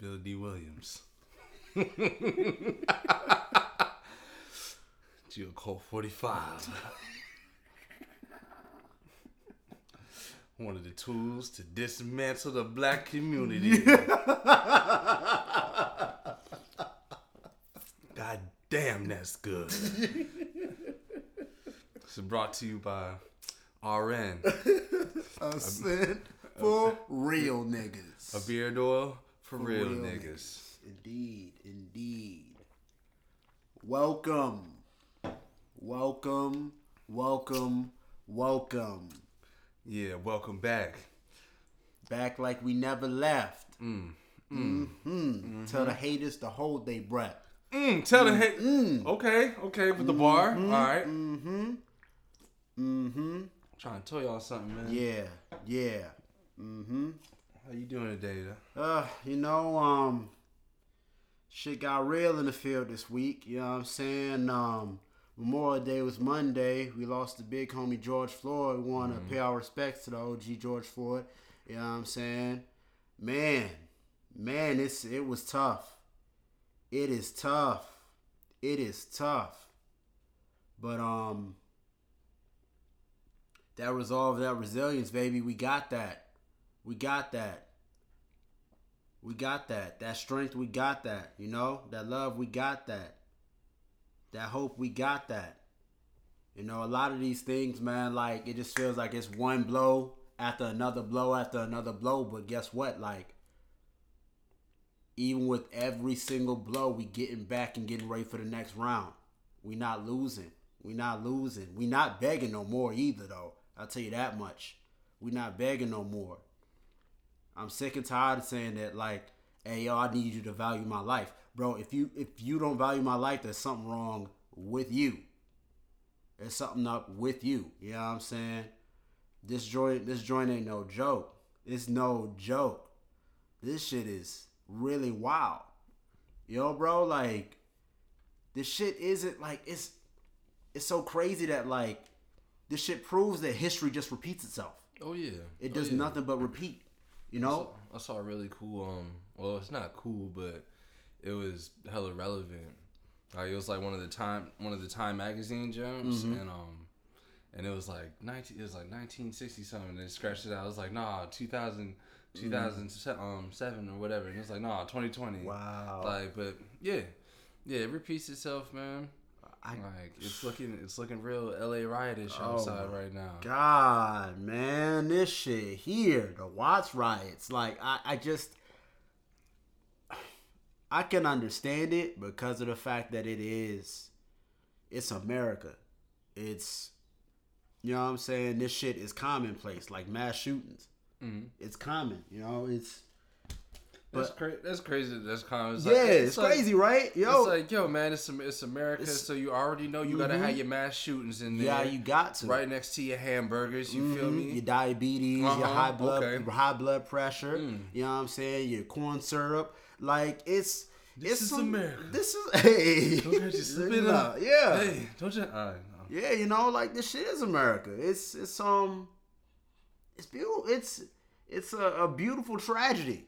Billy Dee Williams. Geo Colt 45. One of the tools to dismantle the black community. God damn, that's good. It's brought to you by RN, A scent for real niggas. a beard oil for, real, real niggas. Indeed, indeed. Welcome, welcome, welcome, welcome. Yeah, welcome back. Back like we never left. Mm, hmm Tell the haters to hold their breath. Mm, tell the hate. Okay, okay, with the bar. Mm-hmm. All right. Mm-hmm. Mm-hmm. Trying to tell y'all something, man. Yeah, yeah. Mm-hmm. How you doing today, though? Uh, you know, um, shit got real in the field this week. You know what I'm saying? Um, Memorial Day was Monday. We lost the big homie George Floyd. We want to pay our respects to the OG George Floyd. You know what I'm saying? Man, man, it's it was tough. It is tough. It is tough. But um, that resolve, that resilience, baby, we got that. We got that. We got that. That strength, we got that. You know, that love, we got that. That hope, we got that. You know, a lot of these things, man, like it just feels like it's one blow after another blow after another blow. But guess what? Like, even with every single blow, we getting back and getting ready for the next round. We not losing. We not losing. We not begging no more either, though. I'll tell you that much. We not begging no more. I'm sick and tired of saying that like, hey yo, I need you to value my life. Bro, if you if you don't value my life, there's something wrong with you. There's something up with you. You know what I'm saying? This joint this joint ain't no joke. It's no joke. This shit is really wild. Yo, bro, like this shit isn't like it's it's so crazy that like this shit proves that history just repeats itself. Oh yeah. It Oh, does yeah. nothing but repeat. You know? I saw a really cool. Um, well, it's not cool, but it was hella relevant. Like it was like one of the time, one of the Time magazine gems, Mm-hmm. and um, and it was like nineteen, it was like nineteen sixty something. And they scratched it out. I was like, nah, 2000, 2007 um, seven or whatever. And it was like, nah, twenty twenty. Wow. Like, but yeah, yeah, it repeats itself, man. I- like it's looking, it's looking real L.A. riotous Oh outside right now. God, man, this shit here, the Watts riots. Like, I, I just, I can understand it because of the fact that it is, it's America. It's, you know what I'm saying? This shit is commonplace, like mass shootings. Mm-hmm. It's common, you know. It's That's crazy. That's crazy. That's kind of yeah, it's, like- crazy, right? Yo, It's like, yo, man, it's it's America, It's- so you already know you gotta have your mass shootings in there. yeah, you got to right next to your hamburgers. You feel Mhm. me? Your diabetes, your Uh-huh, high blood, okay. Mm. high blood pressure. You know what I'm saying? Your corn syrup. Like it's. This it's is some- America. This is hey. Don't you just spit it it up. up. Yeah. Hey, don't you? Uh, no. Yeah, you know, like this shit is America. It's it's um, it's beautiful. It's it's a, a beautiful tragedy.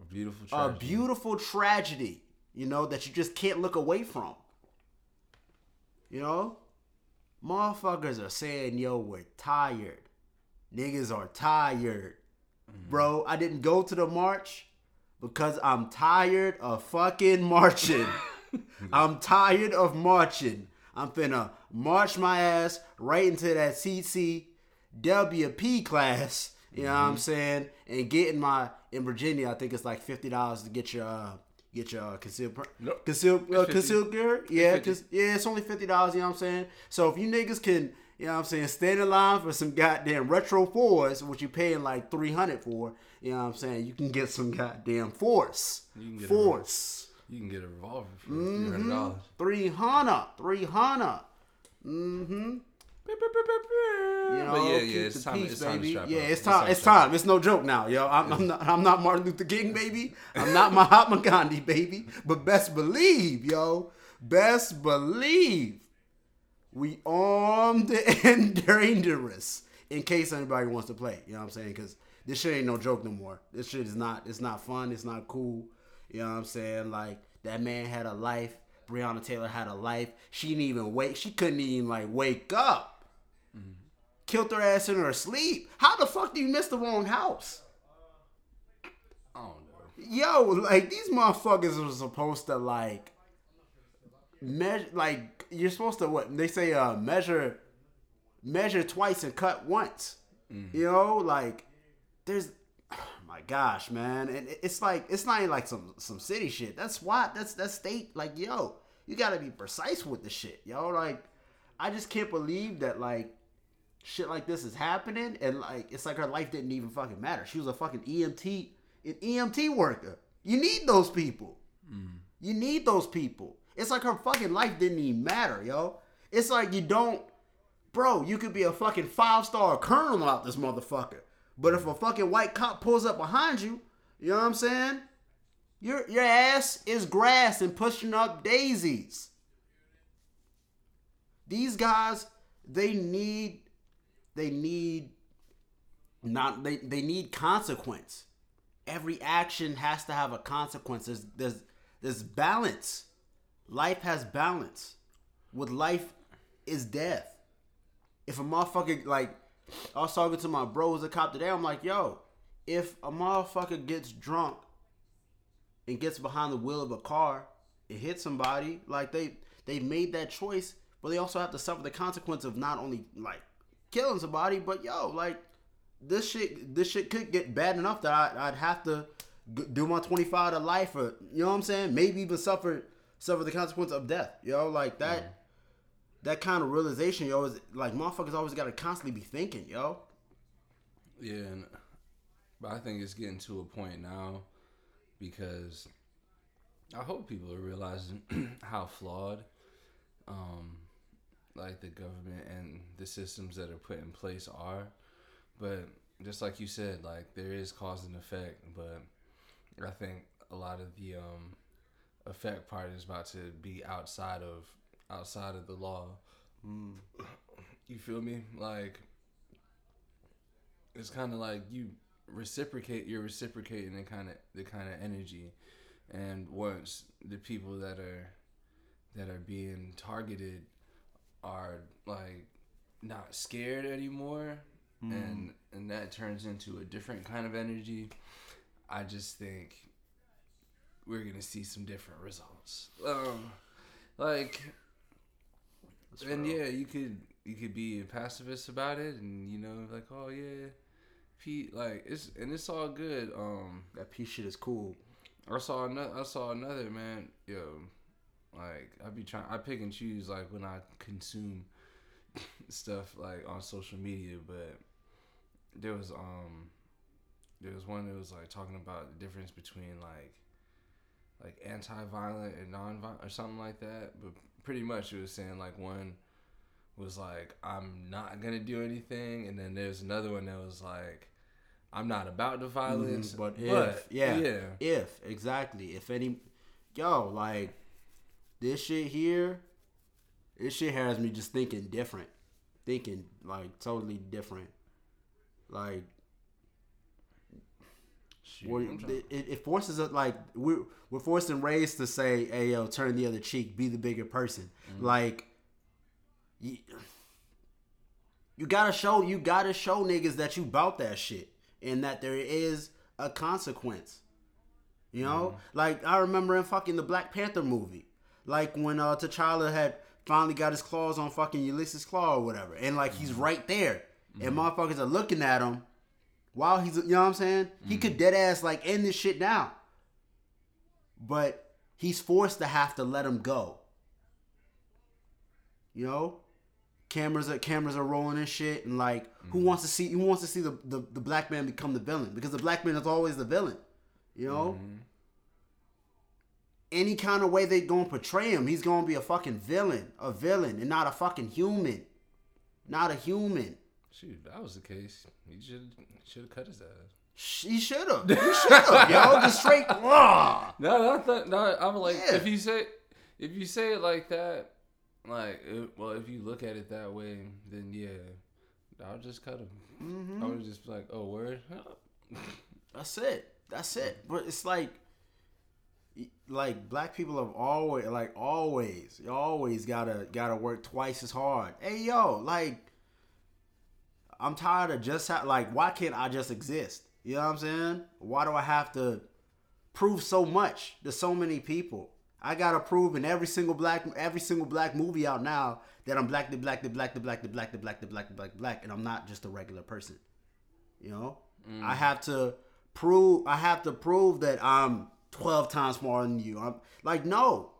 A beautiful. A Tragedy. beautiful tragedy. You know that you just can't look away from. You know, motherfuckers are saying, "Yo, we're tired. Niggas are tired, mm-hmm. bro." I didn't go to the march because I'm tired of fucking marching. I'm tired of marching. I'm finna march my ass right into that CCWP class. You know what I'm saying? And getting my in Virginia, I think it's like fifty dollars to get your uh, get your uh, concealed Nope. concealed uh, concealed carry. Yeah, cause yeah, it's only fifty dollars. You know what I'm saying? So if you niggas can, you know what I'm saying, stand in line for some goddamn retro fours, which you paying like three hundred for. You know what I'm saying? You can get some goddamn force. You can get a- force. You can get a revolver for Mm-hmm. three hundred dollars. 300. 300. Mm-hmm. You know, yeah, yeah, it's time. peace, it's time to baby. strap yeah, it's time. It's time. It's no joke now, yo. I'm, I'm not. I'm not Martin Luther King, baby. I'm not Mahatma Gandhi, baby. But best believe, yo. Best believe, we armed and dangerous. In case anybody wants to play, you know what I'm saying? Because this shit ain't no joke no more. This shit is not. It's not fun. It's not cool. You know what I'm saying? Like that man had a life. Breonna Taylor had a life. She didn't even wake. She couldn't even like wake up. Mm-hmm. Killed her ass in her sleep. How the fuck do you miss the wrong house? I don't know. Yo, like these motherfuckers are supposed to like measure. Like you're supposed to what they say. Uh, measure, measure twice and cut once. Mm-hmm. You know, like there's my gosh, man, and it's like it's not even like some some city shit. That's why that's that's state. Like yo, you gotta be precise with the shit, yo. Like I just can't believe that like shit like this is happening, and like it's like her life didn't even fucking matter. She was a fucking EMT, an EMT worker. You need those people. Mm. You need those people. It's like her fucking life didn't even matter, yo. It's like you don't, bro. You could be a fucking five star colonel out this motherfucker. But if a fucking white cop pulls up behind you, you know what I'm saying? Your your ass is grass and pushing up daisies. These guys, they need they need not they, they need consequence. Every action has to have a consequence. There's there's there's balance. Life has balance. With life is death. If a motherfucker like I was talking to my bro who's a cop today. I'm like, yo, if a motherfucker gets drunk and gets behind the wheel of a car and hits somebody, like they they made that choice, but they also have to suffer the consequence of not only like killing somebody, but yo, like this shit this shit could get bad enough that I, would have to do my 25 to life, or you know what I'm saying? Maybe even suffer suffer the consequence of death. You know, like that. That kind of realization, yo, is like motherfuckers always got to constantly be thinking, yo. Yeah, and, but I think it's getting to a point now because I hope people are realizing how flawed, um, like the government and the systems that are put in place are. But just like you said, like there is cause and effect, but I think a lot of the um, effect part is about to be outside of outside of the law. Mm. You feel me? Like it's kind of like you reciprocate. You're reciprocating the kind of the kind of energy, and once the people that are that are being targeted are like not scared anymore, mm. and and that turns into a different kind of energy. I just think we're gonna see some different results. Um, like and yeah, you could you could be a pacifist about it, and you know, like, oh yeah, Pete, like it's and it's all good. Um, that peace shit is cool. I saw another. I saw another man. Yo, like I be trying. I pick and choose like when I consume stuff like on social media, but there was um there was one that was like talking about the difference between like like anti-violent and non-violent or something like that. But pretty much it was saying like one was like I'm not gonna do anything, and then there's another one that was like I'm not about the violence, mm, but if but, yeah, yeah, if exactly if any yo like this shit here, this shit has me just thinking different, thinking like totally different, like it, it, forces us like we're we're forced and raised to say, "Hey, yo, turn the other cheek, be the bigger person." Mm-hmm. Like, you, you gotta show you gotta show niggas that you bout that shit and that there is a consequence. You know, mm-hmm. like I remember in fucking the Black Panther movie, like when uh T'Challa had finally got his claws on fucking Ulysses Klaue or whatever, and like mm-hmm. he's right there, and mm-hmm. motherfuckers are looking at him while he's, you know what I'm saying? Mm-hmm. He could dead ass like end this shit now. But he's forced to have to let him go. You know? Cameras are cameras are rolling and shit, and like, mm-hmm. who wants to see? Who wants to see the, the, the black man become the villain? Because the black man is always the villain. You know. Mm-hmm. Any kind of way they gonna portray him, he's gonna be a fucking villain, a villain, and not a fucking human, not a human. Shoot, that was the case. He should should have cut his ass. She should have. He should have, yo. Just straight. Raw. No, no, th- no. I'm like, yeah. if you say, if you say it like that, like, it, well, if you look at it that way, then yeah, I'll just cut him. Mm-hmm. I was just like, oh, word. That's it. That's it. But it's like, like black people have always, like always, you always gotta gotta work twice as hard. Hey yo, like, I'm tired of just ha- like, why can't I just exist? You know what I'm saying? Why do I have to prove so much to so many people? I gotta prove in every single black every single black movie out now that I'm black, the black, the black, the black, the black, the black, the black, the black, black, and I'm not just a regular person. You know, I have to prove. I have to prove that I'm 12 times smarter than you. I'm like, no,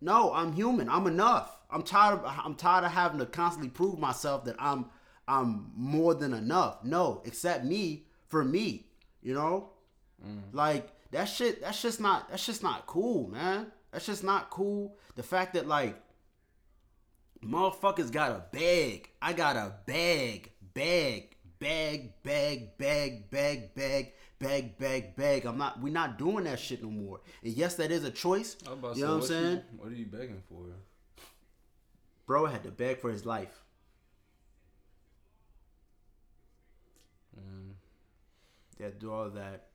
no, I'm human. I'm enough. I'm tired. Of, I'm tired of having to constantly prove myself that I'm I'm more than enough. No, accept me for me. You know, mm. like that shit. That's just not. That's just not cool, man. That's just not cool. The fact that like motherfuckers got a bag. I got a bag. bag, bag, bag, bag, bag, bag, bag, bag, bag, bag. I'm not. We're not doing that shit no more. And yes, that is a choice. I was about You say, know what I'm saying? You, what are you begging for? Bro had to beg for his life. Mm. To do all that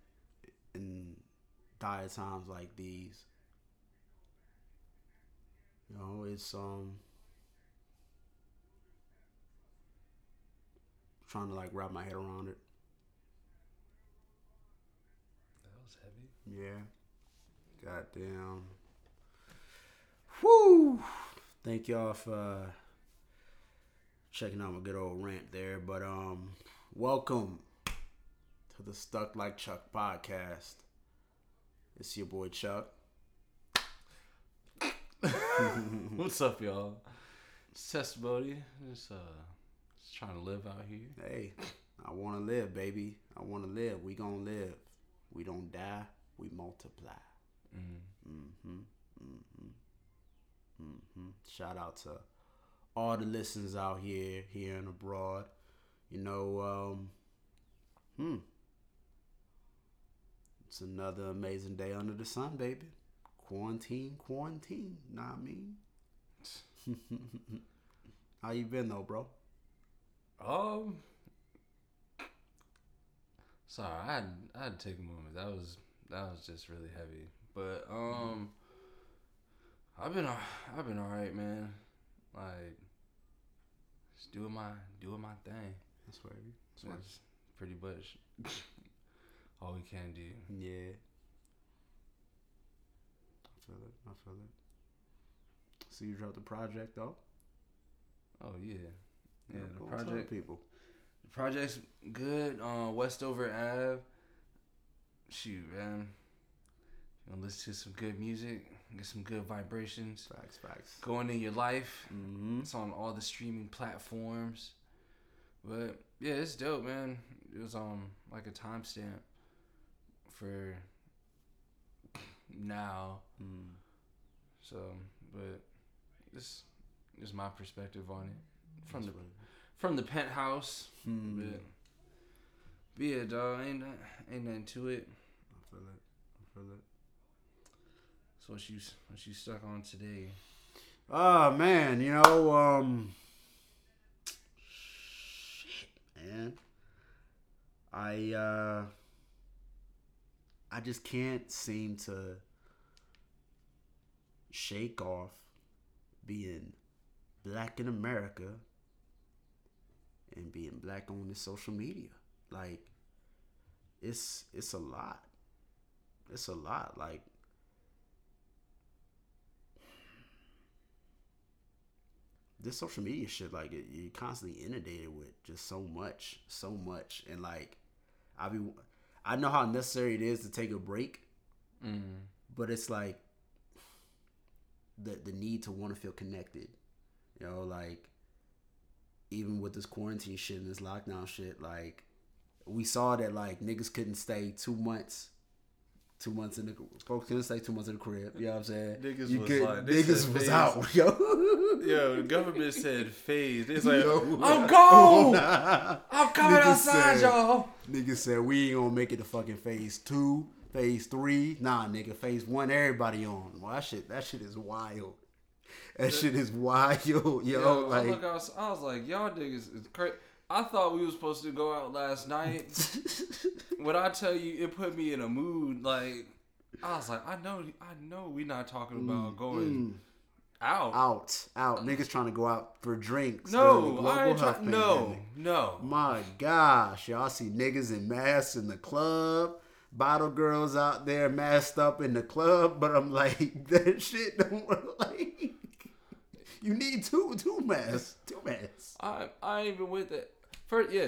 in dire times like these. You know, it's um trying to like wrap my head around it. That was heavy. Yeah. Goddamn. Whoo! Thank y'all for checking out my good old rant there. But um welcome to the Stuck Like Chuck podcast. It's your boy Chuck. What's up, y'all? It's testimony. Just uh, just trying to live out here. Hey, I wanna live, baby. I wanna live. We gonna live. We don't die, we multiply. Mm. Mm-hmm. Mm-hmm. Mm-hmm. Shout out to all the listeners out here, here and abroad. You know, um, hmm. It's another amazing day under the sun, baby. Quarantine, quarantine. Know what I mean? How you been though, bro? Um, sorry, I had I had to take a moment. That was that was just really heavy. But um, I've been al- I've been all right, man. Like, just doing my doing my thing. That's right. That's pretty much all we can do. Yeah. I feel it. I feel it. So you dropped the project though? Oh yeah, yeah. Go The project people. The project's good. Uh, Westover Ave. Shoot, man. You gonna listen to some good music, get some good vibrations. Facts, facts. Going in your life. Mm-hmm. It's on all the streaming platforms. But yeah, it's dope, man. It was um like a timestamp for now. Mm. So, but this is my perspective on it from the That's from the penthouse. Hmm. But, but yeah, dog, ain't ain't nothing to it. I feel it. I feel it. So what you what you stuck on today? Oh man, you know, um shit, man. I uh I just can't seem to shake off being black in America and being black on this social media. Like it's it's a lot. It's a lot. Like this social media shit, like it, you're constantly inundated with just so much, so much, and like I be, I know how necessary it is to take a break, Mm. but it's like the the need to want to feel connected, you know, like even with this quarantine shit and this lockdown shit, like we saw that like niggas couldn't stay two months. Two months in the folks couldn't stay two months in the crib. You know what I'm saying? Niggas you was could- like- niggas was phase. out, yo. Yo, the government said phase. It's like Yo. I'm gone. I'm coming Niggas outside, said- y'all. Niggas said we ain't gonna make it to fucking phase two, phase three. Nah, nigga, phase one, everybody on. Well, that shit, that shit is wild. That shit is wild, yo. Yo, I, like look, I, was, I was like, y'all niggas is crazy. I thought we were supposed to go out last night. when I tell you, it put me in a mood. Like I was like, I know, I know, we not talking about mm, going mm. out. out, out. Niggas trying to go out for drinks. No, I ain't try- no, no. My gosh, y'all see niggas in masks in the club, bottle girls out there masked up in the club, but I'm like, that shit don't work. Like, you need two, two masks, two masks. I I ain't even with that. First, yeah,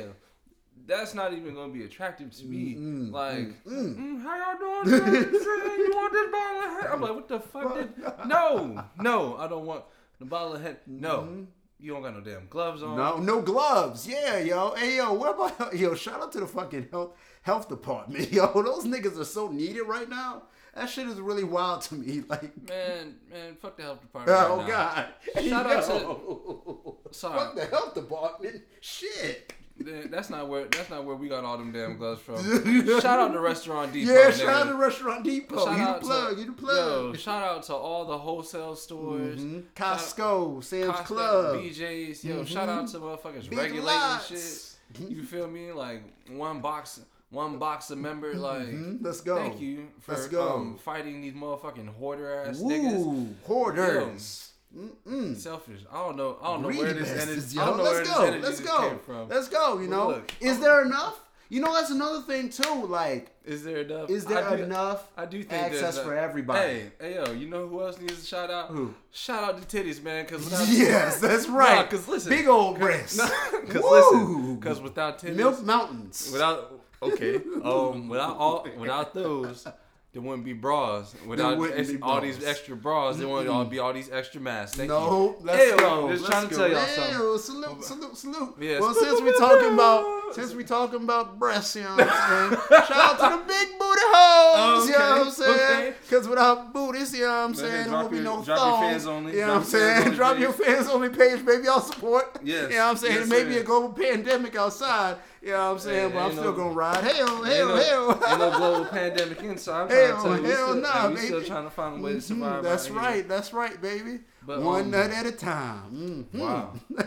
that's not even gonna be attractive to me. Mm, mm, like, mm, mm, how y'all doing? you want this bottle of head? I'm like, what the fuck? Did... No, no, I don't want the bottle of head. No, mm-hmm. you don't got no damn gloves on. No, no gloves. Yeah, yo. Hey, yo, what about yo? Shout out to the fucking health health department, yo. Those niggas are so needed right now. That shit is really wild to me. Like, Man, man, fuck the health department. oh right god. Shout out to- Sorry. Fuck the health department. Shit. That's not where. That's not where we got all them damn gloves from. shout out to Restaurant Depot. Yeah, nigga. shout out to Restaurant Depot. Shout you the out plug. to, you the plug. Yo, shout out to all the wholesale stores. Mhm. Shout- Costco, Sam's Costco, Club. BJ's. Yo, shout out to motherfuckers Big regulating lots. shit. You feel me? Like one box, one box of member. Like, Mhm, Let's go. thank you for Let's go. Um, fighting these motherfucking hoarder ass niggas. Hoarders. Mm-mm. Selfish. I don't know. I don't know Greedy where this energy. I don't know Let's this go. energy Let's go. came from. Let's go. You know, look, is there enough? You know, that's another thing too. Like, Is there enough? is there I do, enough I do think access for everybody? Hey, hey, yo, you know who else needs a shout out? Who? Shout out to titties, man. Because without yes, that's right. Because listen, Big old breasts. Because Woo! listen, because without titties, Milk mountains. without okay, um, without all, without those, there wouldn't be bras. Without ex- be all these extra bras, there wouldn't all be all these extra masks. Thank no, you. let's Ew, go. Just let's trying to go. tell y'all something. Ew, salute, salute, salute. Yeah. Well, since we talking about since we talking about breasts, you know what I'm saying? Shout out to the big booty hoes, you know what I'm Okay, saying? okay. Because without booties, you know what I'm saying? There won't be your- no drop your thongs. fans only, You know what I'm drop your fans saying? only Drop your page. fans only page, baby. Y'all support. Yes. You know what I'm saying? Yes, it may be sir. a global pandemic outside. You know what I'm saying? Hey, but I'm still no- gonna ride. Hell, hell, no, hell. ain't no global pandemic inside. Hell, tell you, hell still, nah, we still trying to find a way to Mhm, survive. That's out here. right. That's right, baby. But, One um, nut at a time. Mhm. Wow.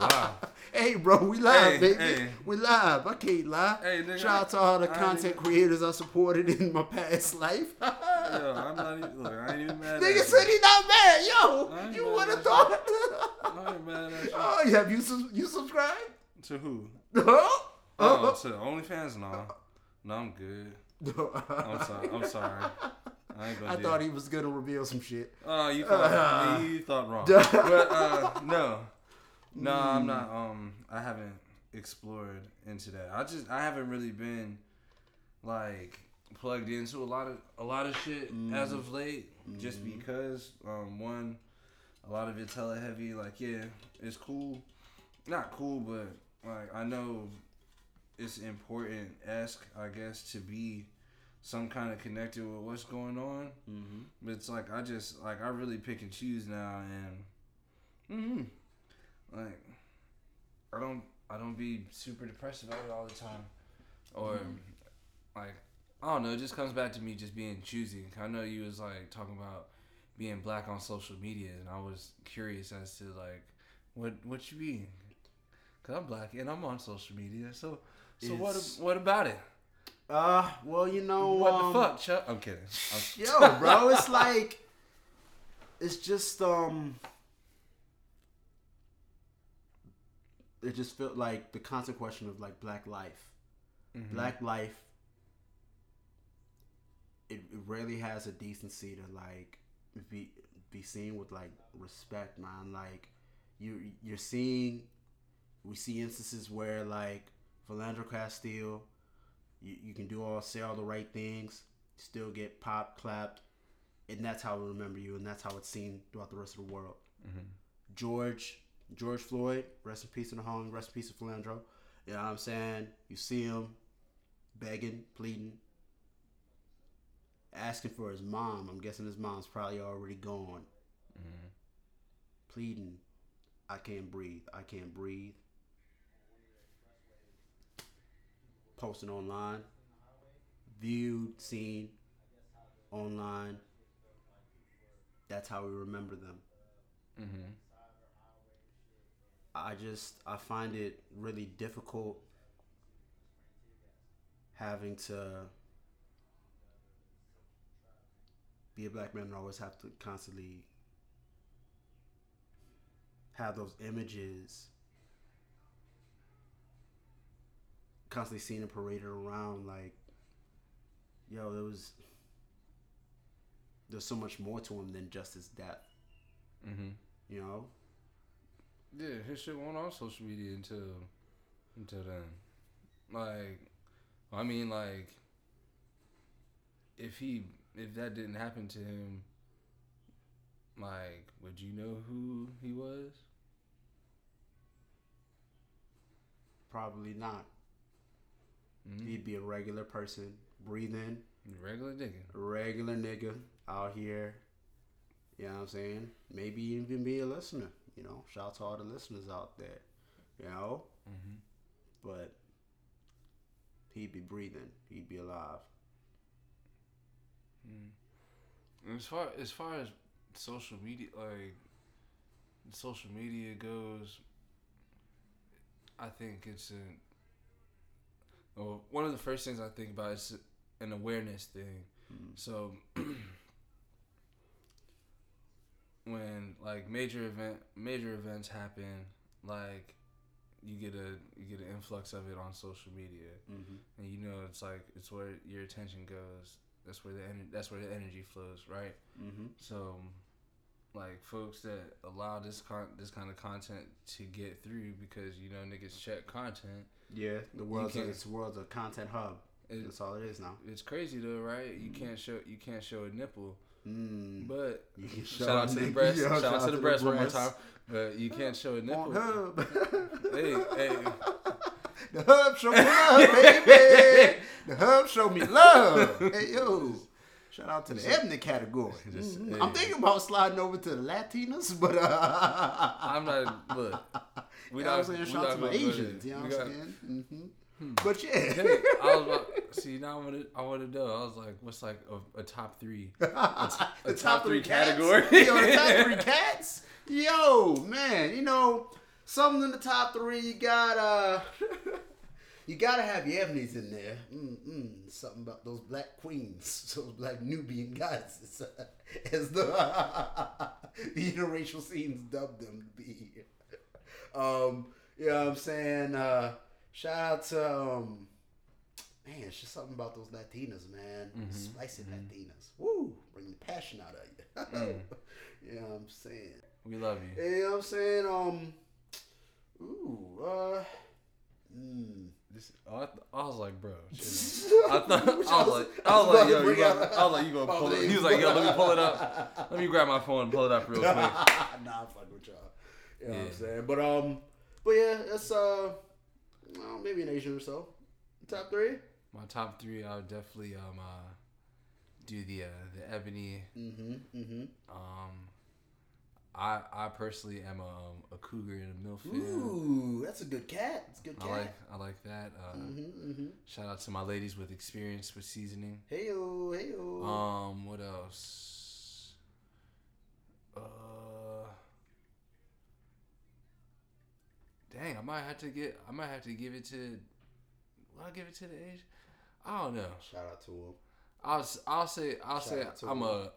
wow. Hey, bro, we live, Hey, baby. hey. We live. I can't lie. Hey, nigga, Shout out to all the I content creators I supported in my past life. Yo, I'm not even. Look, I ain't even mad. Nigga said he not mad. Yo, you would have thought. I ain't mad at you. oh, yeah, have you sub- you subscribed? To who? Huh? Oh, to OnlyFans? No, no, I'm good. I'm sorry. I'm sorry. I ain't. I thought he was gonna reveal some shit. Oh, you thought you thought wrong. but uh, no, no, I'm not. Um, I haven't explored into that. I just I haven't really been like plugged into a lot of a lot of shit as of late. Just because um, one, a lot of it's hella heavy. Like yeah, it's cool, not cool, but like I know it's important. Esque, I guess, to be some kind of connected with what's going on. Mm-hmm. But it's like I just like I really pick and choose now, and mm like I don't I don't be super depressed about it all the time, or like I don't know. It just comes back to me just being choosy. I know you was like talking about being black on social media, and I was curious as to like what what you mean. Cause I'm black and I'm on social media, so so what what about it? Uh, well, you know What um, the fuck, Chuck? I'm kidding. I'm, Yo, bro, it's like it's just um it just felt like the constant question of like black life. Mhm. Black life it, it rarely has a decency to like be be seen with like respect, man. Like you you're seeing we see instances where like Philandro Castile you, you can do all say all the right things, still get pop clapped, and that's how we remember you, and that's how it's seen throughout the rest of the world. Mhm. George George Floyd, rest in peace in the home, rest in peace to Philandro. You know what I'm saying? You see him begging, pleading, asking for his mom. I'm guessing his mom's probably already gone. Mhm. Pleading, I can't breathe. I can't breathe. Posting online, viewed, seen online. That's how we remember them. Mhm. I just I find it really difficult having to be a black man and always have to constantly have those images constantly seeing and paraded around like yo there was there's so much more to him than just his death Mm-hmm. you know Yeah, his shit won't on social media until until then. Like, I mean, like, if he if that didn't happen to him, like, would you know who he was? probably not Mm-hmm. he'd be a regular person breathing Regular nigga. regular nigga out here. You know what I'm saying? Maybe even be a listener. You know, shout out to all the listeners out there. You know, Mm-hmm. but he'd be breathing. He'd be alive. Mm. As far as far as social media, like social media goes, I think it's a. Well, one of the first things I think about is an awareness thing. Mm. So when like major event major events happen, like you get a you get an influx of it on social media Mm-hmm. and you know it's like it's where your attention goes. That's where the ener- that's where the energy flows, right? Mm-hmm. So, like folks that allow this con- this kind of content to get through because you know niggas check content. Yeah, the world's a, it's world's a content hub. It, That's all it is now. it's crazy though, right? You can't show you can't show a nipple, Mm. but You can shout out to the breast. Shout, out to the breast one more time. But you can't show a nipple. Hey, hey. The hub show me love, baby. The hub show me love. Hey yo. Shout out to the ethnic category. Just- Mhm. hey. I'm thinking about sliding over to the Latinas, but uh, I'm not. Look, we you know what I'm not. saying? Shout out to my gonna go there. Asians. You know what I'm saying? Mm-hmm. But yeah, Hey, I was about, see now I want to I want to know. I was like, what's like a, a top three? a top, three, cats? category. Yo, the top three cats. Yo, man, you know something in the top three. You got uh, you gotta have your Ebony's in there. Mm-mm, something about those black queens, those black Nubian goddesses, as the the interracial scenes dubbed them to be. Um, you know what I'm saying? Uh, shout out to um, man, it's just something about those Latinas, man. Mhm, Spicy mhm. Latinas. Woo, bring the passion out of you. Mm. you know what I'm saying? We love you. You know what I'm saying? Um, ooh, uh, mm. This, oh, I, th- I was like, bro. I thought I was like, I was like, yo, you got, I was like, you gonna pull it? He was like, yo, let me pull it up. Let me grab my phone and pull it up real quick. nah, I'm fucking with y'all. You know what I'm saying? But um, but yeah, it's uh, well, maybe an Asian or so. Top three. My top three, I would definitely um uh, do the uh, the ebony. Mm-hmm. Mm-hmm. Um, I I personally am a, um, a cougar and a milf. Ooh, that's a good cat. It's a good I cat. like I like that. Uh, Mm-hmm. Mm-hmm. Shout out to my ladies with experience with seasoning. Hey yo, hey yo. Um, what else? Uh, dang, I might have to get. I might have to give it to. Will I give it to the Asian? I don't know. Shout out to him. I'll I'll say I'll Shout say I'm him. a.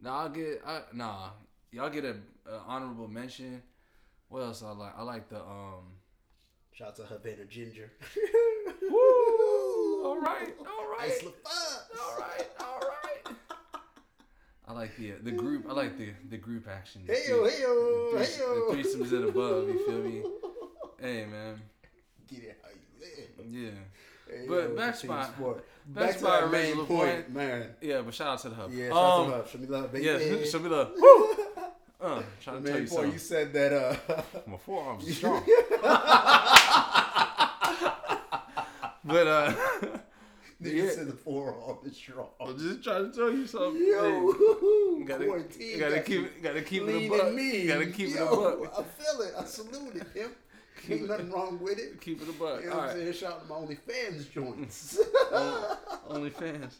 Nah, I'll get. I, nah, y'all get a, a honorable mention. What else I like? I like the um. Shout out to Havana Ginger. Woo! All right, all right. All right, all right. I like the the group. I like the the group action. Hey yo, hey yo, hey yo. the threesomes and above. You feel me? Hey man, Get it how you live. Yeah, Hey, But yo, back a my- back Back to to my our main point, point. man. yeah. But shout out to the hub. Yeah, shout um, out to love. Show me love, baby. yeah. Show me love. Woo! Uh, trying to tell you point, something. you said that. Uh, My forearms are strong. but uh, nigga Yeah. said the forearm is strong. I'm just trying to tell you something. Yo, Hey, gotta, quarantine. gotta got keep you it. Gotta keep it a buck. Gotta keep it a buck. I feel it. I salute it, him. Ain't it- nothing wrong with it. Keep it a buck. You know All what I'm right. saying? Shout out to my OnlyFans joints. Only fans.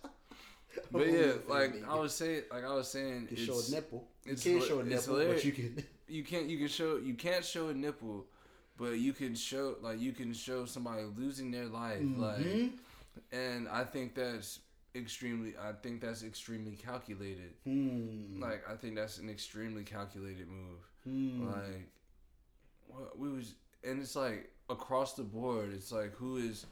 But yeah, like. I was saying, like I was saying, You show a nipple. You it's can't show a nipple, but you can. you can't you can show you can't show a nipple, but you can show like you can show somebody losing their life Mm-hmm. like and I think that's extremely I think that's extremely calculated. Hmm. Like I think that's an extremely calculated move. Hmm. Like what we was and it's like across the board it's like who is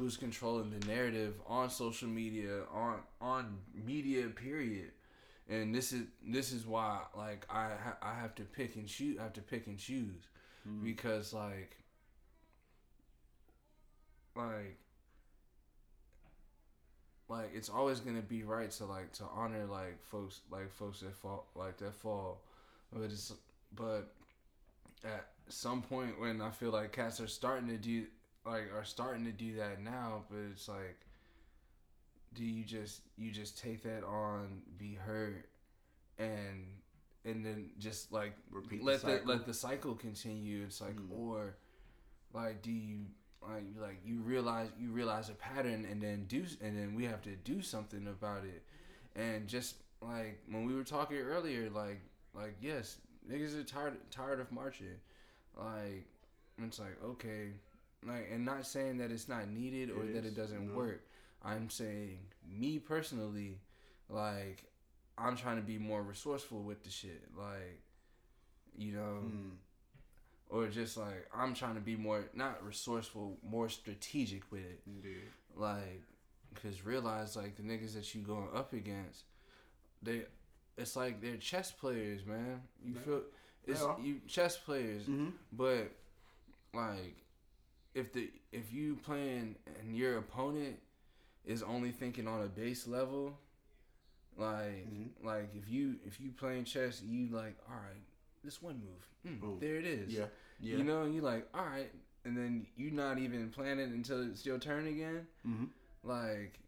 who's controlling the narrative on social media on on media period. And this is this is why like I ha- I have to pick and choose I have to pick and choose. Mm-hmm. Because like like like it's always gonna be right to like to honor like folks like folks that fall like that fall but it's but at some point when I feel like cats are starting to do like are starting to do that now but it's like do you just you just take that on be hurt and and then just like Repeat let the, cycle. let the cycle continue it's like Mm. or like do you like you like you realize you realize a pattern and then do and then we have to do something about it and just like when we were talking earlier like like yes niggas are tired tired of marching like it's like okay like and not saying that it's not needed or It that is, it doesn't no. work i'm saying me personally like i'm trying to be more resourceful with the shit like you know Hmm. or just like i'm trying to be more not resourceful more strategic with it Indeed. like because realize like the niggas that you going up against they it's like they're chess players man you Yeah. feel it's you chess players Mm-hmm. but like if the if you playing and your opponent is only thinking on a base level like Mhm. like if you if you playing chess you like all right this one move mm, there it is Yeah. Yeah. you know you like all right and then you not even planning until it's your turn again Mm-hmm. like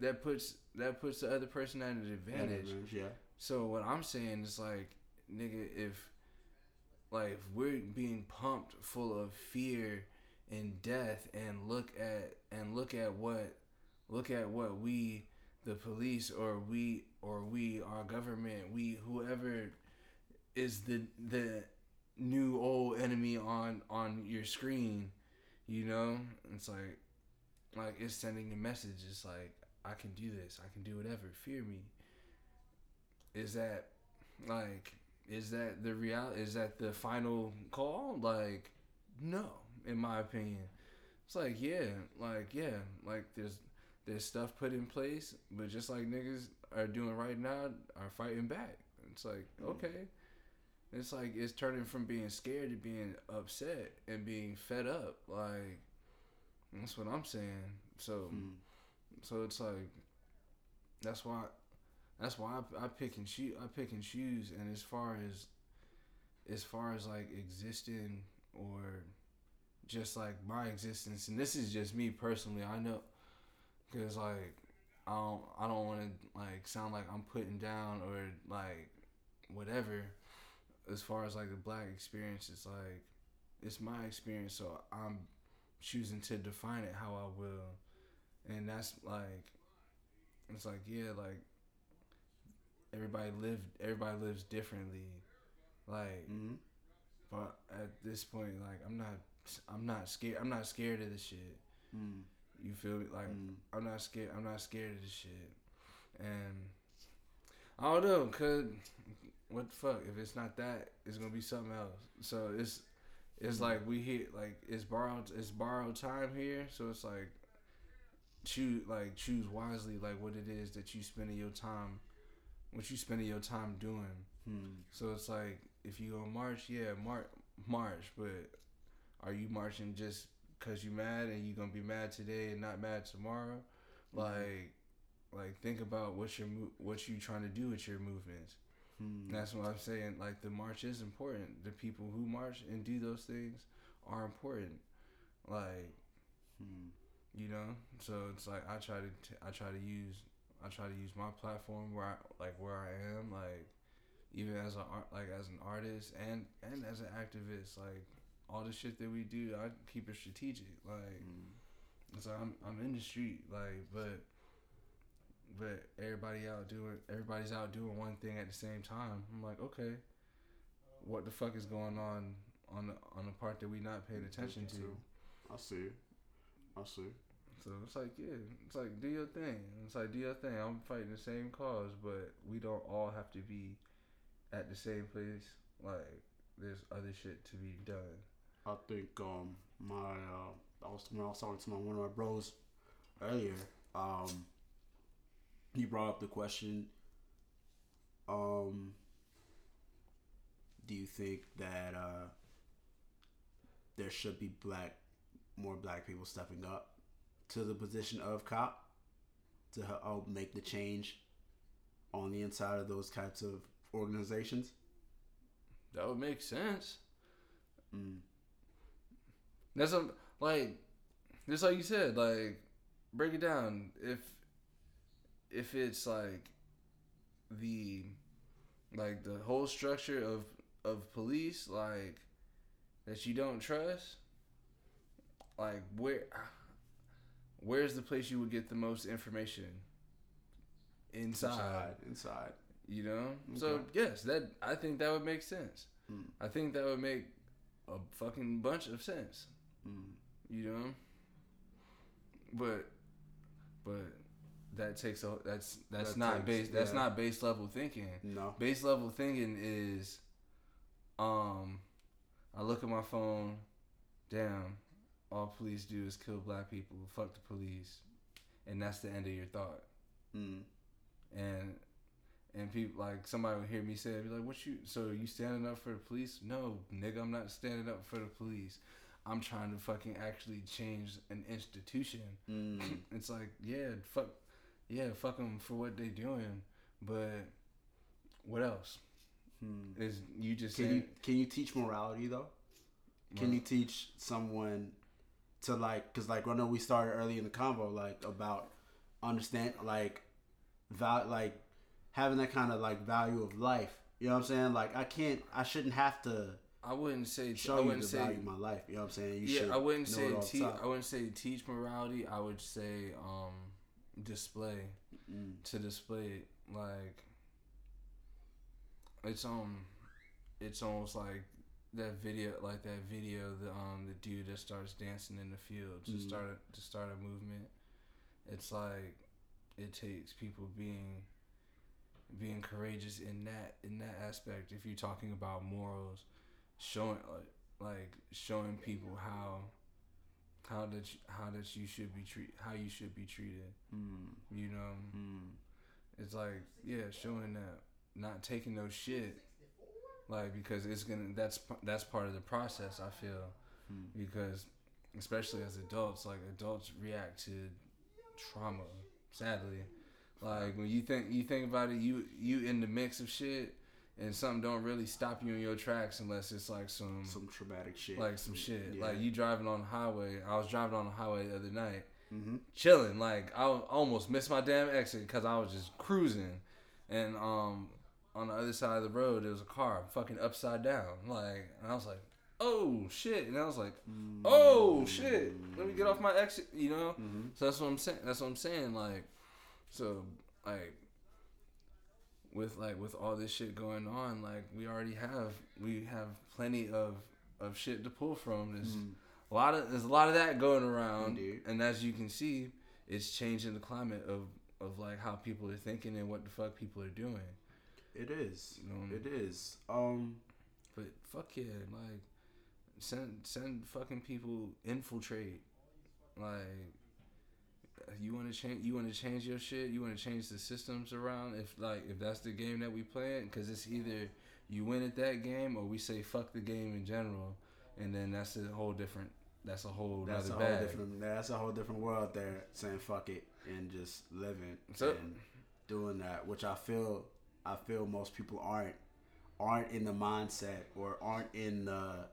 that puts that puts the other person at an advantage Yeah. so what I'm saying is like, nigga, if like we're being pumped full of fear and death and look at and look at what look at what we the police or we or we our government we whoever is the the new old enemy on on your screen you know? It's like like it's sending a message it's like i can do this. I can do whatever. Fear me. Is that like is that the real is that the final call? Like no in my opinion. It's like yeah like yeah like there's there's stuff put in place but just like niggas are doing right now are fighting back. It's like okay. It's like it's turning from being scared to being upset and being fed up. Like that's what i'm saying. So Mm. so it's like that's why that's why I, I pick and choose I pick and choose and as far as as far as like existing or just like my existence and this is just me personally I know because like I don't I don't want to like sound like I'm putting down or like whatever as far as like the black experience it's like it's my experience so I'm choosing to define it how I will and that's like it's like yeah like everybody live everybody lives differently. Like Mm-hmm. but at this point like i'm not i'm not scared i'm not scared of this shit. Mm. you feel me? Like Mm. i'm not scared i'm not scared of this shit. And i don't know cause what the fuck? If it's not that it's gonna be something else. So it's it's like we hit like it's borrowed it's borrowed time here. So it's like choose like choose wisely like what it is that you spending your time what you spending your time doing Mm. so it's like if you go march yeah mar- march but are you marching just because you mad and you gonna be mad today and not mad tomorrow like like think about what your mo- what you trying to do with your movements Mm. and that's what I'm saying. Like the march is important. The people who march and do those things are important. Like Mm. you know, so it's like I try to t- I try to use I try to use my platform where I like where I am like even as a like as an artist and and as an activist like all the shit that we do I keep it strategic like Mm. so I'm I'm in the street like but but everybody out doing everybody's out doing one thing at the same time. I'm like, okay, what the fuck is going on on the on the part that we not paying attention to. I see. I see. So it's like, yeah, it's like do your thing. It's like do your thing. I'm fighting the same cause, but we don't all have to be at the same place. Like there's other shit to be done. I think um my uh, I was when I was talking to my one of my bros earlier. Um, he brought up the question. Um, do you think that uh, there should be black, more black people stepping up to the position of cop to help make the change on the inside of those types of organizations? That would make sense. Mm. That's a, like, just like you said, like, break it down. If if it's like the like the whole structure of of police, like that you don't trust, like where where's the place you would get the most information? Inside. Inside. Inside. You know? Okay. So yes, that I think that would make sense. Mm. I think that would make a fucking bunch of sense. Mm. You know? But but that takes a that's that's That not takes- base that's not base level thinking. No. Base level thinking is um I look at my phone, damn, all police do is kill black people, fuck the police. And that's the end of your thought. Mm. And and people like somebody would hear me say it, be like, "What you? So you standing up for the police? No, nigga, I'm not standing up for the police. I'm trying to fucking actually change an institution. Mm. It's like, yeah, fuck, yeah, fuck them for what they doing, but what else? Hmm. Is you just Can saying? you can you teach morality though? Can Well- you teach someone to like? Cause like I know we started early in the convo like about understand like val like having that kind of like value of life. You know what I'm saying? Like I can't, I shouldn't have to I wouldn't say. show I you the say. value of my life. You know what I'm saying? You yeah, I wouldn't say it off the teach. I wouldn't say teach morality. I would say um display. Mm. to display it like it's um it's almost like that video like that video the um the dude that starts dancing in the field to Mhm. start a, to start a movement it's like it takes people being being courageous in that in that aspect if you're talking about morals showing like like showing people how how that you, how that you should be treat how you should be treated Mm. you know Mm. it's like yeah showing that not taking no shit like because it's gonna that's that's part of the process i feel Mm. because especially as adults like adults react to trauma sadly like when you think you think about it you you in the mix of shit and something don't really stop you in your tracks unless it's like some Some traumatic shit. like some shit Yeah. like you driving on the highway i was driving on the highway the other night Mm-hmm. chilling. Like I almost missed my damn exit because I was just cruising, and um on the other side of the road there was a car fucking upside down. Like and I was like, oh shit, and I was like, oh shit, let me get off my exit. You know. Mm-hmm. So that's what I'm saying. That's what I'm saying. Like, so like with like with all this shit going on, like we already have we have plenty of of shit to pull from. There's a lot of there's a lot of that going around, Indeed. and as you can see, it's changing the climate of of like how people are thinking and what the fuck people are doing. It is. Um, It is. Um. But fuck yeah, like send send fucking people infiltrate. Like you want to change you want to change your shit. You want to change the systems around. If like if that's the game that we playing, because it's either you win at that game or we say fuck the game in general, and then that's a whole different. That's a whole That's a whole bag. different. That's a whole different world there. Saying fuck it and just living So- and doing that, which I feel, I feel most people aren't, aren't in the mindset or aren't in the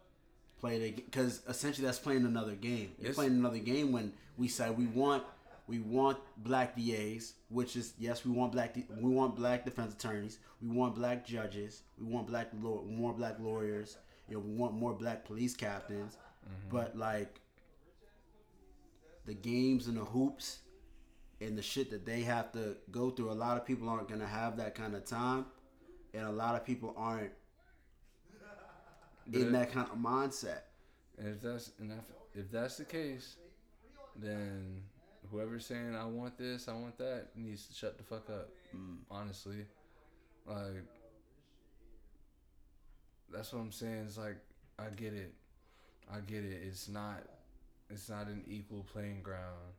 play the because essentially that's playing another game. You're Yes. playing another game when we say we want. We want black DAs, which is yes, we want black. We want black defense attorneys. We want black judges. We want black law, more black lawyers. You know, we want more black police captains. Mm-hmm. But like the games and the hoops and the shit that they have to go through, a lot of people aren't gonna have that kind of time, and a lot of people aren't in that kind of mindset. And if that's and if, if that's the case, then whoever's saying I want this, I want that needs to shut the fuck up. Mm. Honestly, like that's what I'm saying. It's like I get it, I get it. It's not, it's not an equal playing ground.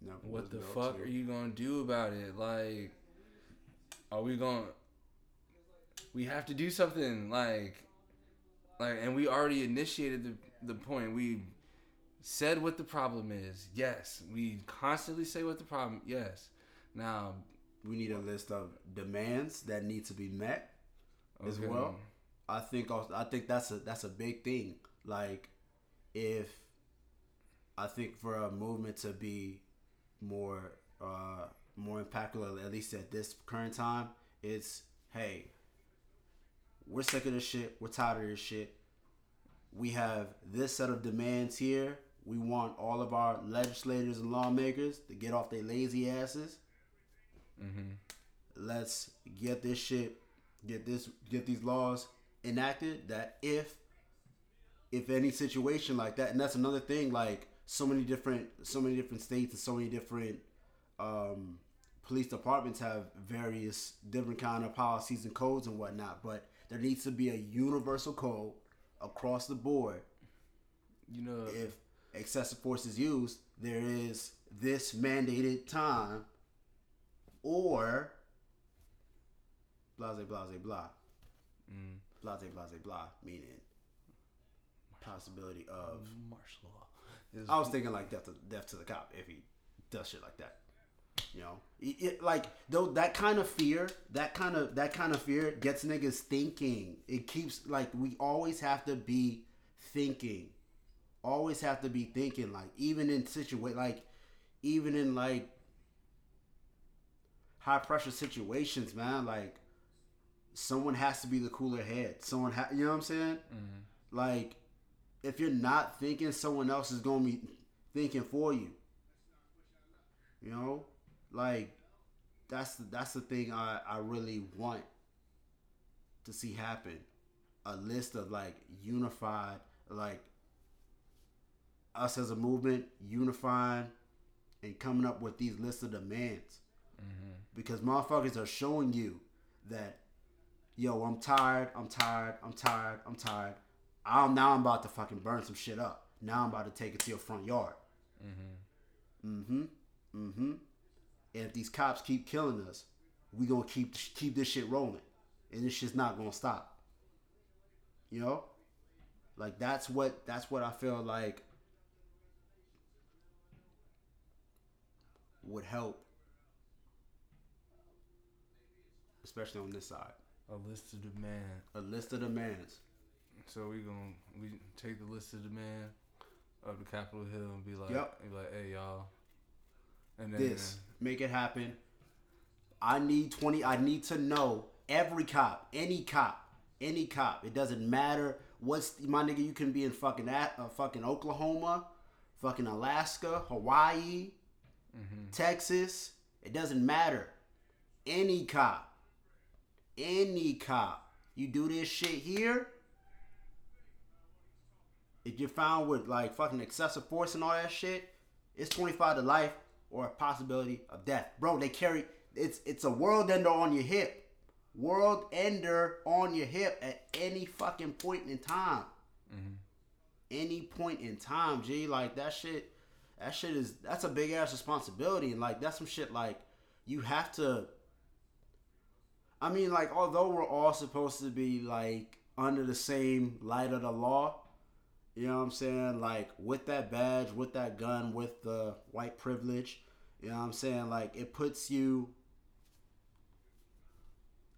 No, What the no fuck are you gonna do about it? Like, are we gonna? We have to do something. Like, like, and we already initiated the the point. We said what the problem is. Yes, we constantly say what the problem. Yes. Now, We need a list of demands that need to be met as well. I think also, I think that's a that's a big thing. Like if I think for a movement to be more uh more impactful at least at this current time, it's hey, we're sick of this shit, we're tired of this shit. We have this set of demands here. We want all of our legislators and lawmakers to get off their lazy asses Mm-hmm. let's get this shit get this get these laws enacted that if if any situation like that and that's another thing like so many different so many different states and so many different um police departments have various different kind of policies and codes and whatnot but there needs to be a universal code across the board You know, if excessive force is used, there is this mandated time, or blase blase blah, mm, blase blase blah, meaning possibility of. martial law. I was thinking like death to death to the cop if he does shit like that. You know, it, it- like though that kind of fear, that kind of that kind of fear gets niggas thinking. It keeps like we always have to be thinking, always have to be thinking. Like even in situation, like even in like high pressure situations, man. Like someone has to be the cooler head. Someone, ha- you know what I'm saying? Mhm. Like if you're not thinking, someone else is gonna be thinking for you. You know, like that's the, that's the thing I I really want to see happen. A list of like unified, like us as a movement unifying and coming up with these lists of demands Mhm. because motherfuckers are showing you that yo i'm tired i'm tired i'm tired i'm tired i'm now i'm about to fucking burn some shit up. Now i'm about to take it to your front yard. Mm-hmm. mm-hmm. Mm-hmm. And if these cops keep killing us we gonna keep keep this shit rolling. And this shit's not gonna stop. You know? Like that's what that's what i feel like would help. Especially on this side. A list of demands. a list of demands So we gonna we take the list of demand of the Capitol Hill and be like, Yep. and be like, hey y'all, and then this. make it happen. I need 20 i need to know every cop any cop any cop. It doesn't matter what's my nigga you can be in fucking at uh, fucking oklahoma fucking alaska hawaii Mhm. texas. It doesn't matter. Any cop any cop. You do this shit here if you're found with like fucking excessive force and all that shit, it's 25 to life or a possibility of death. Bro, they carry it's it's a world ender on your hip. World ender on your hip at any fucking point in time. Mhm. Any point in time, G. Like that shit that shit is that's a big ass responsibility and like that's some shit like you have to I mean like although we're all supposed to be like under the same light of the law, you know what I'm saying? Like with that badge, with that gun, with the white privilege, you know what I'm saying? Like it puts you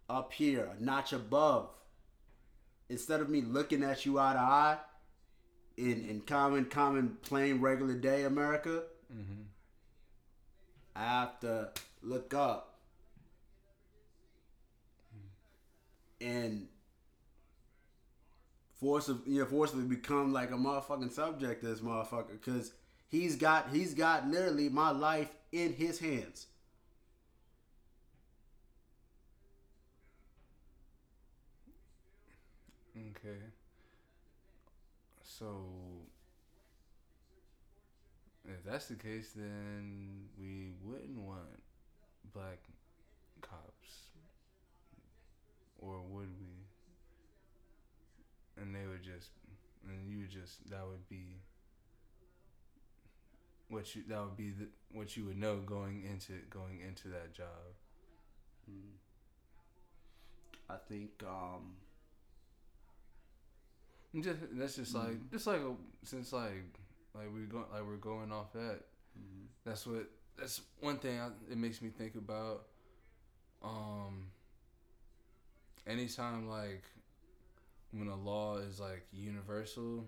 up here, a notch above. Instead of me looking at you eye to eye in, in common, common, plain, regular day America, Mhm. I have to look up and you know forcibly become like a motherfucking subject to this motherfucker because he's got he's got literally my life in his hands. Okay. So, if that's the case, then we wouldn't want black cops, or would? And they would just, and you would just that would be what you that would be the, what you would know going into going into that job. Mm. I think um, Just that's just like Mhm. just like a, since like like we're going like we're going off that. mhm. That's what that's one thing I, it makes me think about. Um. Anytime like when a law is like universal,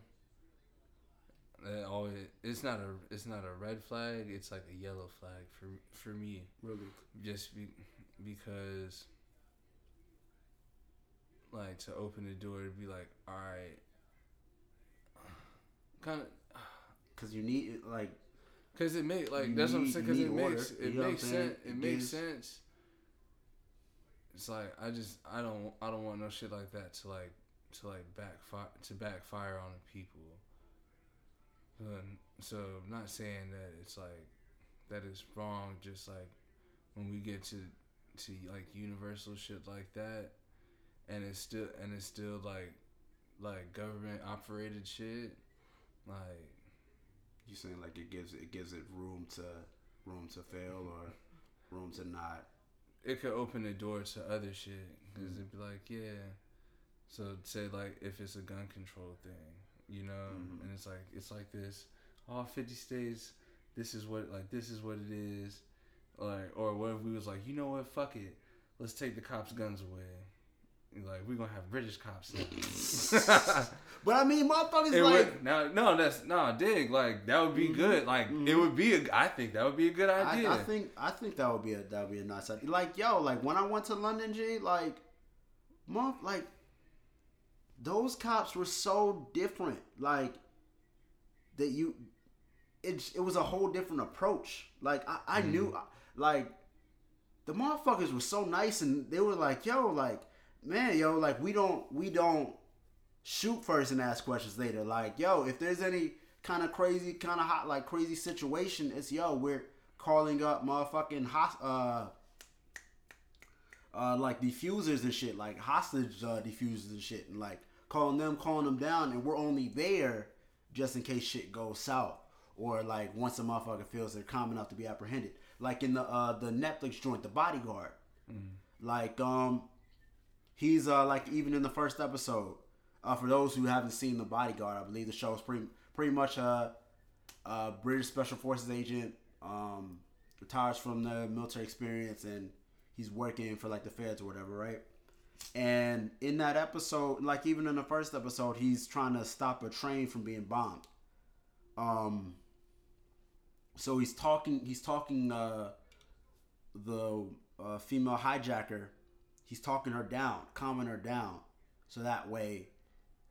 that always it's not a it's not a red flag. It's like a yellow flag for for me. really, just be, because like to open the door to be like all right kind of because you need like because it make like that's what i'm saying because it need order, makes it makes sense it It makes sense it's like i just i don't i don't want no shit like that to like to like backfire to backfire on the people but, so not saying that it's like that is wrong just like when we get to to like universal shit like that and it's still and it's still like like government operated shit like you saying like it gives it gives it room to room to fail or room to not. it could open the door to other shit because Mhm. it'd be like yeah so say like if it's a gun control thing you know Mhm. and it's like it's like this all 50 states this is what like this is what it is like or what if we was like you know what fuck it let's take the cops guns away like we're gonna have british cops now But I mean, motherfuckers It like would, now, no, that's no dig. Like that would be Mhm. good. Like it Mhm. would be. A, I think that would be a good I, idea. I think I think that would be a that would be a nice idea. Like yo, like when I went to London, G, like, month like those cops were so different. Like that you, it it was a whole different approach. Like I, I knew, like the motherfuckers were so nice, and they were like, yo, like man, yo, like we don't we don't shoot first and ask questions later. Like, yo, if there's any kind of crazy, kind of hot, like crazy situation, it's yo, we're calling up motherfucking hos- uh, uh, like diffusers and shit, like hostage uh, diffusers and shit, and like calling them, calling them down, and we're only there just in case shit goes south, or like once a motherfucker feels they're calm enough to be apprehended, like in the uh, the Netflix joint, The Bodyguard, like um, he's uh like even in the first episode, uh, for those who haven't seen The Bodyguard, I believe the show is pretty pretty much a, a British Special Forces agent, um, retires from the military experience, and he's working for like the feds or whatever, right? And in that episode, like even in the first episode, he's trying to stop a train from being bombed. Um. So he's talking. He's talking. Uh, the uh, female hijacker. He's talking her down, calming her down, so that way,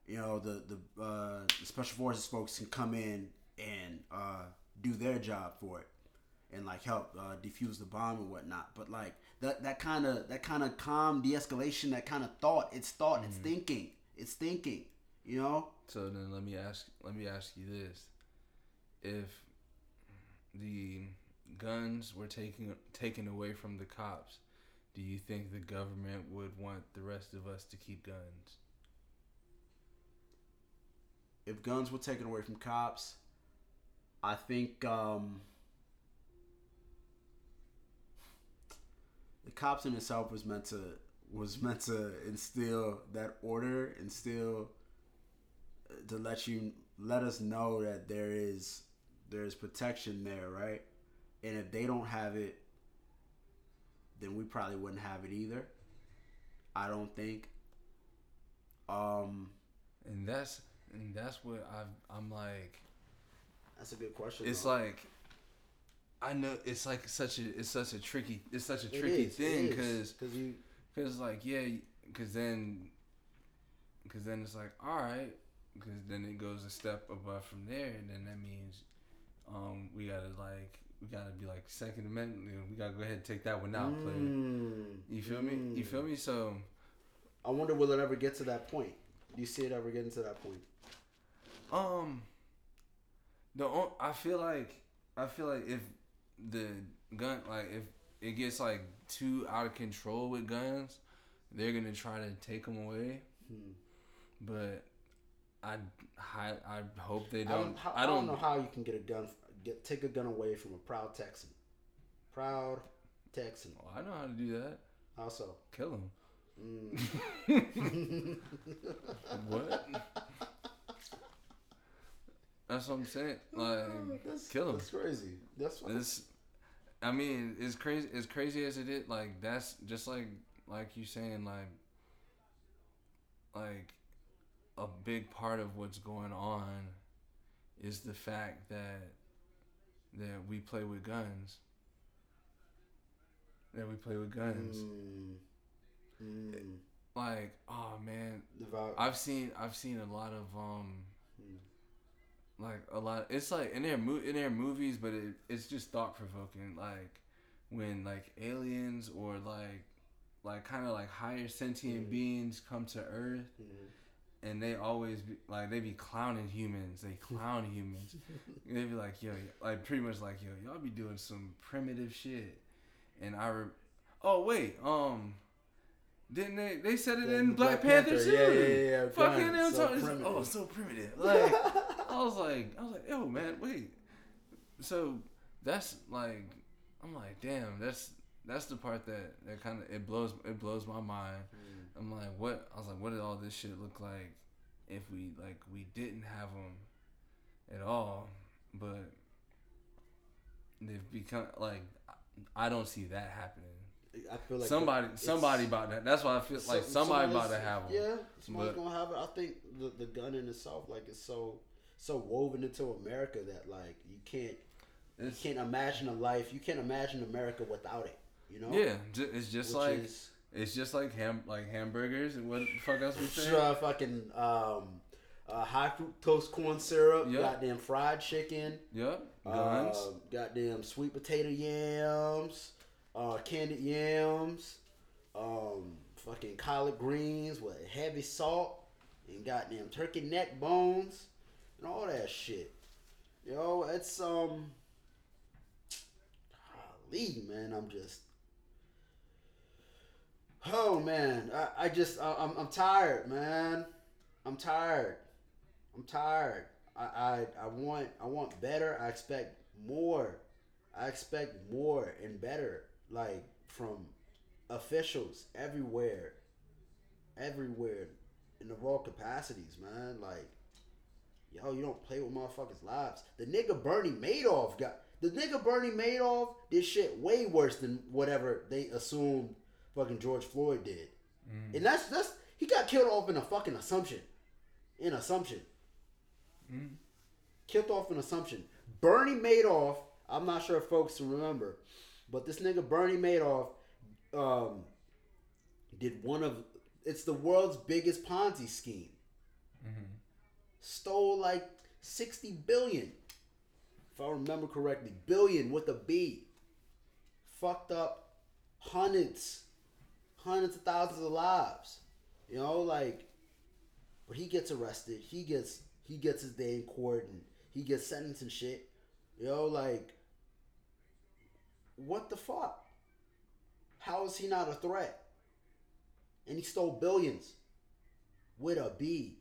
you know, the the, uh, the special forces folks can come in and uh, do their job for it, and like help uh, defuse the bomb and whatnot. But like that that kind of that kind of calm de-escalation, that kind of thought. It's thought. It's thinking. It's thinking. You know. So then let me ask let me ask you this. If the guns were taken taken away from the cops, do you think the government would want the rest of us to keep guns? if guns were taken away from cops, I think um, the cops in itself was meant to was meant to instill that order, instill to let you let us know that there is there's protection there, right? And if they don't have it, then we probably wouldn't have it either. I don't think. Um, And that's and that's what I I'm like that's a good question. it's though. like I know it's like such a it's such a tricky it's such a It tricky is, thing because Cause you Cause like yeah, cause then, cause then it's like all right, cause then it goes a step above from there, and then that means, um, we gotta like we gotta be like Second Amendment. you know, We gotta go ahead and take that one out, player. Mm, You feel me? You mm. feel me? So I wonder will it ever get to that point? Do you see it ever getting to that point? Um, the I feel like I feel like if the gun like if it gets like too out of control with guns, they're gonna try to take them away. Hmm. But I I, I hope they I don't. don't, how, I don't. know how you can get a gun, get take a gun away from a proud Texan. Proud Texan. Oh, I know how to do that. Also, Kill him. mm. What? That's what I'm saying. Like, that's, kill 'em. That's crazy. That's what this. I mean, as crazy as crazy as it is, like that's just like like you saying like like a big part of what's going on is the fact that that we play with guns. That we play with guns. Mm. Mm. Like, oh man, I've seen I've seen a lot of um Mm. Like a lot it's like in their mo- in their movies but it, it's just thought provoking like when like aliens or like like kind of like higher sentient Mhm. beings come to earth Mm. and they always be like they be clowning humans. They clown humans. They be like yo like pretty much like yo y'all be doing some primitive shit. And i re- oh wait um didn't they they said it Yeah, in black, Black panther, Panther, too? yeah, yeah, yeah, fucking them so talking- oh so primitive. Like i was like i was like yo man wait so that's like i'm like damn that's that's the part that that kind of it blows it blows my mind Mm. I'm like, what? I was like, what did all this shit look like if we like we didn't have them at all? But they've become like I don't see that happening. I feel like somebody, it's- somebody about that. That's why I feel like somebody about to have them. Yeah, somebody's But- gonna have it. I think the the gun in itself, like, is so so woven into America that like you can't you can't imagine a life. You can't imagine America without it. You know? yeah, it's just Which like is, it's just like ham like hamburgers and what the fuck else we say? uh, fucking um, uh, high fructose corn syrup, Yeah. goddamn fried chicken, Yep, guns. uh, goddamn sweet potato yams, uh, candied yams, um, fucking collard greens with heavy salt, and goddamn turkey neck bones, and all that shit. Yo, it's um, golly, man, I'm just. Oh man, I, I just I, I'm I'm tired, man. I'm tired. I'm tired. I, I I want I want better. I expect more. I expect more and better, like from officials everywhere, everywhere, in the raw capacities, man. Like, yo, you don't play with motherfuckers' lives. The nigga Bernie Madoff got the nigga Bernie Madoff did shit way worse than whatever they assumed fucking George Floyd did, Mm. and that's that's he got killed off in a fucking assumption, in assumption Mm. killed off an assumption. Bernie Madoff, I'm not sure if folks remember, but this nigga Bernie Madoff um, did one of it's the world's biggest Ponzi scheme. Mhm. Stole like 60 billion. If I remember correctly, billion with a B. Fucked up hundreds, hundreds of thousands of lives. You know, like but he gets arrested. He gets he gets his day in court and he gets sentenced and shit. You know, like what the fuck? How is he not a threat? And he stole billions with a B.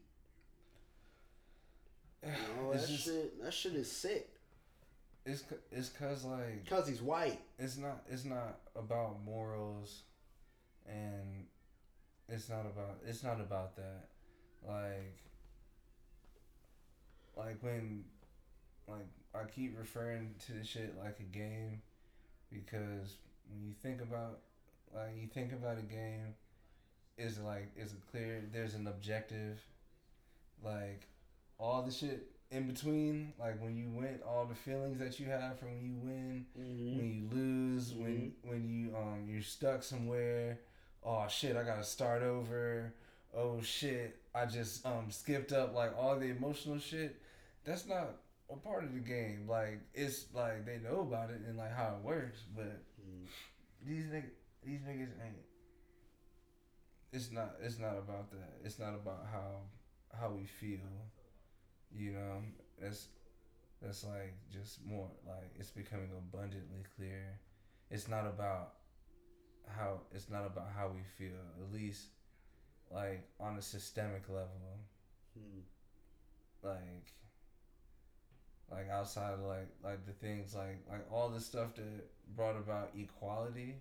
Know, that just- shit that shit is sick. It's it's cause like Because he's white. it's not it's not about morals and it's not about it's not about that like like when like i keep referring to the shit like a game because when you think about like you think about a game is like is it clear there's an objective like all the shit in between like when you win all the feelings that you have from when you win Mm-hmm. when you lose, when when you um you're stuck somewhere. Oh shit, I gotta start over. Oh shit, I just um skipped up like all the emotional shit. That's not a part of the game. Like it's like they know about it and like how it works, but Mm-hmm. these niggas, these niggas ain't. It's not. It's not about that. It's not about how how we feel. You know, that's that's like just more like it's becoming abundantly clear. It's not about how it's not about how we feel. At least like on a systemic level. Hmm. Like like outside of like like the things like like all the stuff that brought about equality,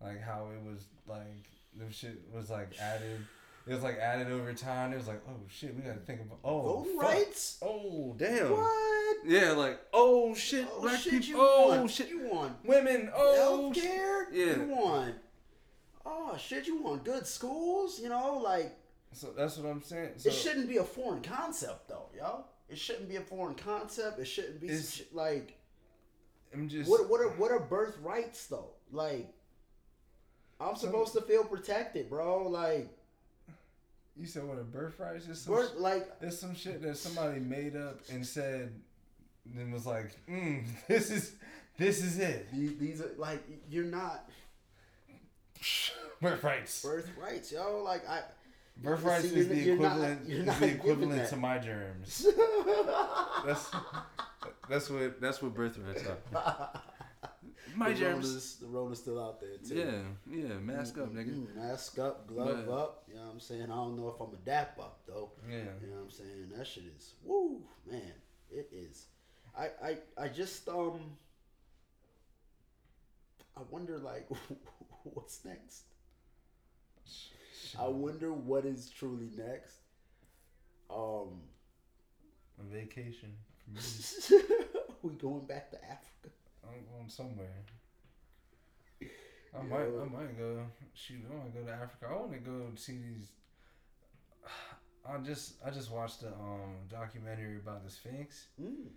like how it was like the shit was like added. It was like added over time. It was like, oh shit, we gotta think about oh Voting rights? Oh damn. What? Yeah, like oh shit, Oh black shit, people. you Oh want? shit, You want women. Oh shit. Oh, healthcare? Yeah. You want? Oh shit, you want good schools? You know, like So that's what I'm saying. So it shouldn't be a foreign concept though, yo. It shouldn't be a foreign concept. It shouldn't be shit, like I'm just what what are what are birthrights though? Like I'm supposed to feel protected, bro. Like you said what a birthright is just some birth, like It's some shit that somebody made up and said, and was like, mm, "This is, this is it." these, these are like you're not Birthrights. birthrights, yo. Like I Birthrights See, is the you're not- equivalent. is the equivalent to my germs. That's that's what that's what birthrights are. My the germs. Rona's, the Rona's still out there too. Yeah, yeah. Mask up, nigga. Mask up, glove But- up. You know what I'm saying? I don't know if I'm a dap up though. Yeah. You know what I'm saying? That shit is woo, man. It is. I I I just um. I wonder like what's next. I wonder what is truly next. Um, A vacation we going back to Africa. I'm going somewhere. I might, I might go. Shoot, I want to go to Africa. I want to go see these. I just, I just watched the um documentary about the Sphinx, Mm.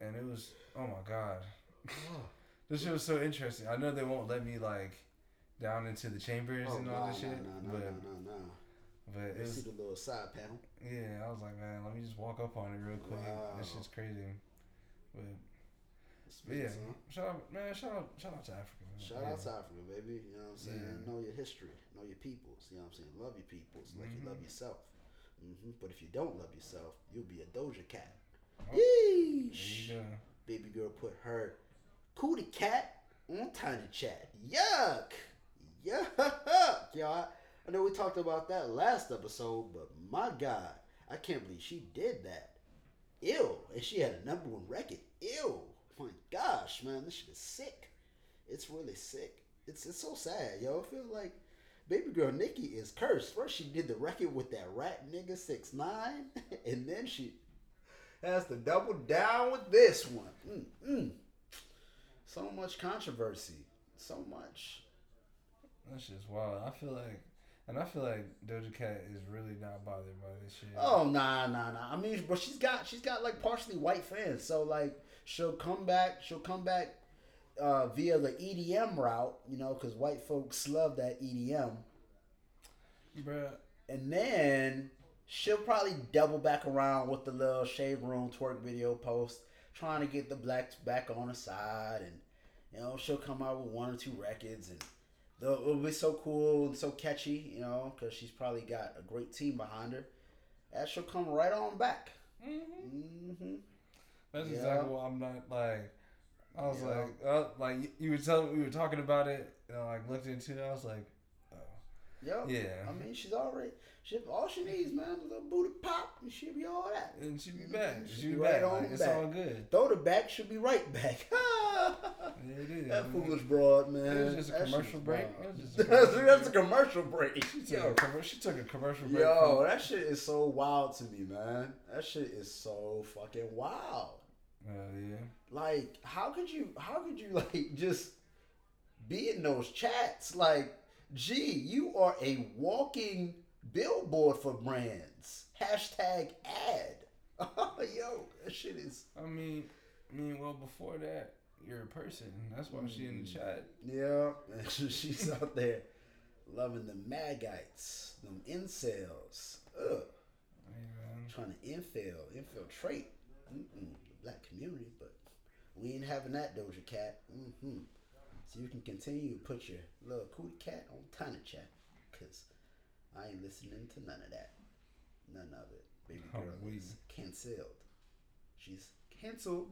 and it was, oh my god, this shit was so interesting. I know they won't let me like down into the chambers Oh, and all no, this shit, no, no, but no, no, no. but it was, see the little side panel. yeah. I was like, man, let me just walk up on it real quick. Wow. That shit's crazy. But, But yeah, shout out, man, shout out, shout out to Africa. Man. Shout yeah. out to Africa, baby. You know what I'm saying? Yeah. Know your history. Know your peoples. You know what I'm saying? Love your peoples like you Mhm. love yourself. hmm But if you don't love yourself, you'll be a Doja Cat. Oh, Yeesh. Baby girl put her cootie cat on Tiny Chat. Yuck. Yuck. Y'all, I know we talked about that last episode, but my God, I can't believe she did that. Ew. And she had a number one record. Ew. My gosh, man, this shit is sick. It's really sick. It's it's so sad, yo. I feel like baby girl Nicki is cursed. First she did the record with that rat nigga six nine, and then she has to double down with this one. Mm-mm. So much controversy. So much. That's just wild. I feel like, and I feel like Doja Cat is really not bothered by this shit. Oh nah nah nah. I mean, but she's got she's got like partially white fans, so like she'll come back. She'll come back uh, via the EDM route, you know, because white folks love that EDM, bruh. and then she'll probably double back around with the little shave room twerk video post, trying to get the blacks back on her side, and you know she'll come out with one or two records, and they'll- it'll be so cool and so catchy, you know, because she's probably got a great team behind her. And she'll come right on back. hmm hmm That's Yeah. exactly what I'm not like. I was Yeah. like, uh, like you- were telling, we were talking about it, and I like looked into it. I was like, oh, Yep. yeah. I mean, she's already. She all she needs, man, is a little booty pop, and she'll be all that. and she'll be back. Mhm. She She be be right back. on Like, it's back. all good. Throw the back, she'll be right back. Yeah, it is. that foolish broad, man. It was just a That commercial break. wild. It was just a That's, commercial that's a commercial break. She took, Yo, a, she took a commercial break. yo, from- that shit is so wild to me, man. That shit is so fucking wild. Hell yeah. Like, how could you? How could you like just be in those chats? Like, gee, you are a walking billboard for brands. Hashtag ad. Oh, Yo, that shit is. I mean, I mean, well, before that, you're a person. That's why she in the Mm. chat. Yeah, she's out there loving the Magites, them incels. Ugh, trying to infill, infiltrate Mm-mm, black community, but we ain't having that Doja Cat. hmm So you can continue to put your little cootie cat on Tiny Chat, cause I ain't listening to none of that, none of it. Baby Oh, girl we- is canceled. she's canceled.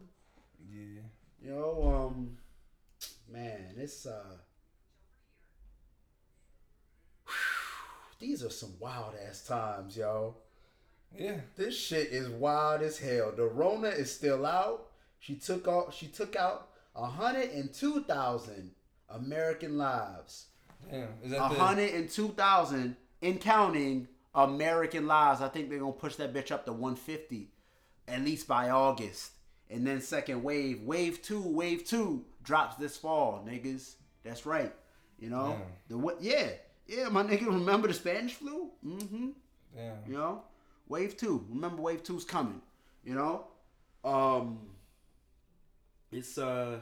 Yeah. You know, um, man, it's uh, these are some wild ass times, yo. Yeah. This shit is wild as hell. The Rona is still out. She took out. She took out hundred and two thousand American lives. Damn. Is that the? hundred and two thousand in counting American lives. I think they're gonna push that bitch up to one fifty, at least by August. And then second wave, wave two, wave two drops this fall, niggas. That's right. You know Damn. the what? Yeah, yeah. My nigga, remember the Spanish flu? Mm-hmm. Damn. You know, wave two. Remember, wave two's coming. You know, um, it's uh,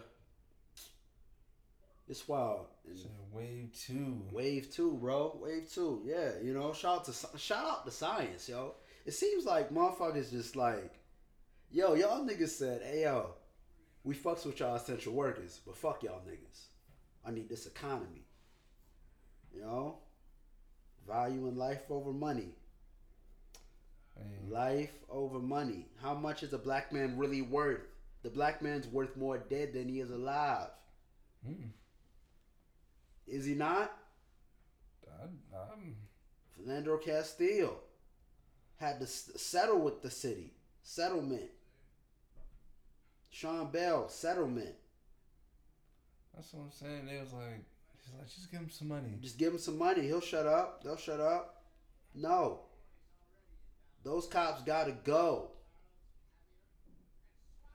it's wild. So wave two. Wave two, bro. Wave two. Yeah, you know, shout out to shout out to science, yo. It seems like motherfuckers just like, yo, y'all niggas said, hey yo, we fucks with y'all essential workers, but fuck y'all niggas. I need this economy. You know, value in life over money. Hey, Life over money. How much is a black man really worth? The black man's worth more dead than he is alive. mm, Is he not? I, I'm, Philando Castile had to s- settle with the city. Settlement. Sean Bell, settlement. that's what I'm saying. They was like, he's like, just give him some money. Just give him some money. He'll shut up. They'll shut up. No. Those cops gotta go.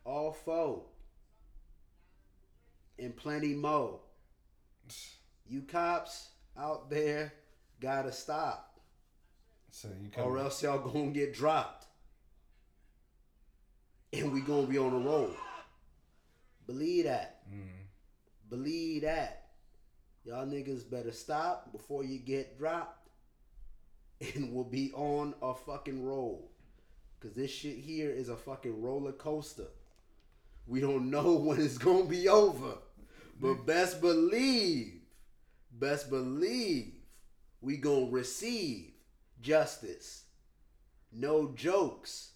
All four. And plenty more. You cops out there gotta stop. So you or else y'all gonna get dropped. And we gonna be on the road. Believe that. Mm, Believe that. Y'all niggas better stop before you get dropped. And we'll be on a fucking roll. Cause this shit here is a fucking roller coaster. We don't know when it's gonna be over. But best believe, best believe we gonna receive justice. No jokes.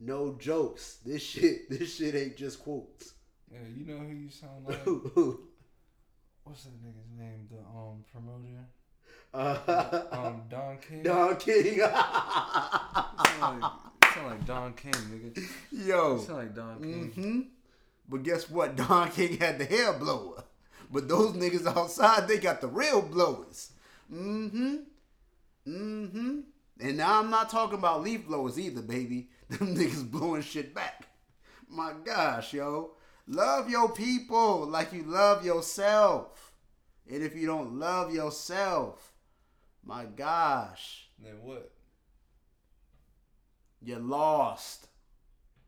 No jokes. This shit, this shit ain't just quotes. yeah, you know who you sound like? What's that nigga's name? The um promoter. Um, Don King. Don King. sound, like, sound like Don King, nigga. Yo. Sound like Don King. hmm But guess what? Don King had the hair blower. But those niggas outside, they got the real blowers. Mm-hmm. Mm-hmm. And now I'm not talking about leaf blowers either, baby. Them niggas blowing shit back. My gosh, yo. Love your people like you love yourself. And if you don't love yourself, my gosh, Then what? you're lost.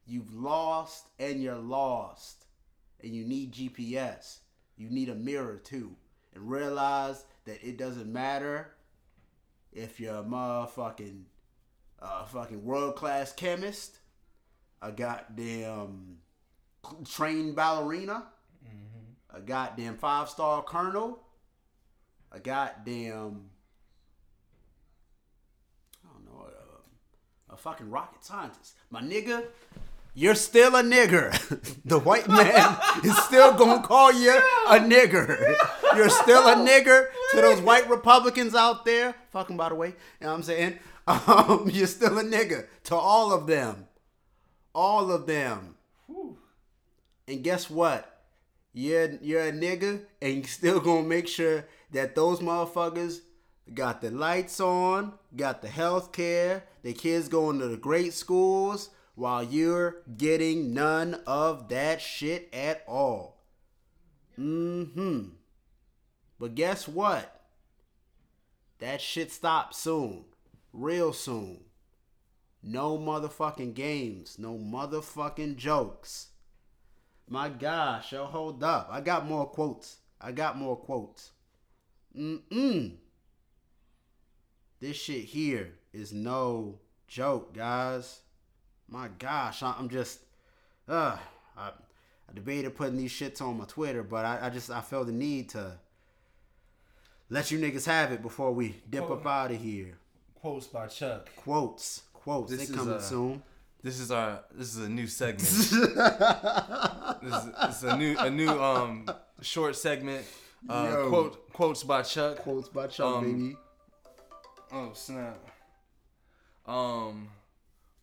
You've lost and you're lost. And you need GPS. You need a mirror too. And realize that it doesn't matter if you're a motherfucking uh, fucking world class chemist, a goddamn trained ballerina, a goddamn five star colonel, a goddamn I don't know, a, fucking rocket scientist. My nigga, you're still a nigger. the white man is still gonna call you a nigger. You're still a nigger to those white Republicans out there. Fucking by the way, you know what I'm saying? Um, you're still a nigger to all of them. All of them. Whew. And guess what? You're you're a nigga, and you still gonna make sure that those motherfuckers got the lights on, got the health care, the kids going to the great schools, while you're getting none of that shit at all. Mm-hmm. But guess what? That shit stops soon. Real soon. No motherfucking games. No motherfucking jokes. My gosh, yo, hold up. I got more quotes. I got more quotes. Mm-mm. This shit here is no joke, guys. My gosh, I- I'm just, uh, I, I debated putting these shits on my Twitter, but I, I just, I felt the need to let you niggas have it before we dip Quote. up out of here. Quotes by Chuck. Quotes, quotes, This they is, coming uh, soon. This is our. This is a new segment. this, is, this is a new a new um short segment. Uh, Yo. quote quotes by Chuck. Quotes by Chuck, Um, baby. Oh snap. Um,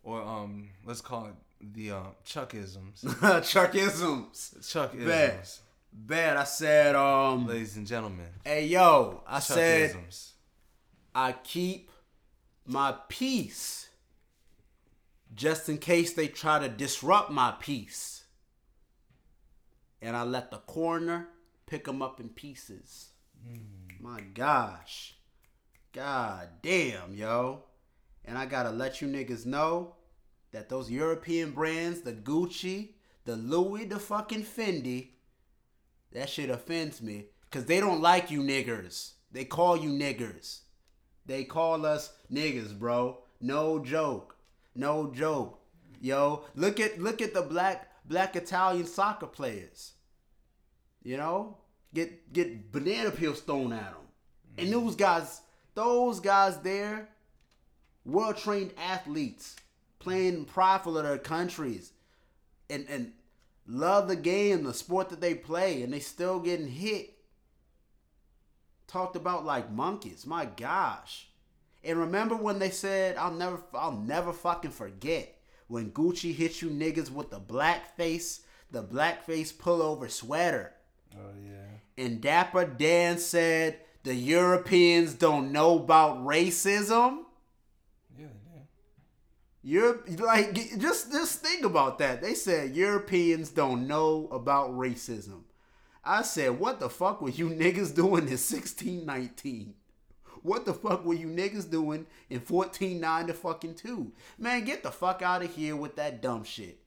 or um, let's call it the um Chuckisms. Chuckisms. Chuckisms, Bad. Bad. I said, um, ladies and gentlemen. hey yo, I said I keep my peace just in case they try to disrupt my peace. And I let the coroner pick them up in pieces. My gosh. God damn, yo. And I gotta let you niggas know that those European brands, the Gucci, the Louis, the fucking Fendi, that shit offends me. Cause they don't like you niggers. They call you niggers. They call us niggas, bro. No joke. No joke. Yo, look at look at the black black Italian soccer players. You know, get get banana peels thrown at them. And mm. those guys, those guys there, well trained athletes, playing prideful for their countries, and and love the game, the sport that they play, and they still getting hit. Talked about like monkeys. My gosh. And remember when they said, I'll never I'll never fucking forget when Gucci hit you niggas with the black face, the blackface pullover sweater. Oh yeah. And Dapper Dan said the Europeans don't know about racism. Yeah, yeah. Europe, like, just just think about that. They said Europeans don't know about racism. I said, what the fuck were you niggas doing in 1619? What the fuck were you niggas doing in 149 to fucking 2? Man, get the fuck out of here with that dumb shit.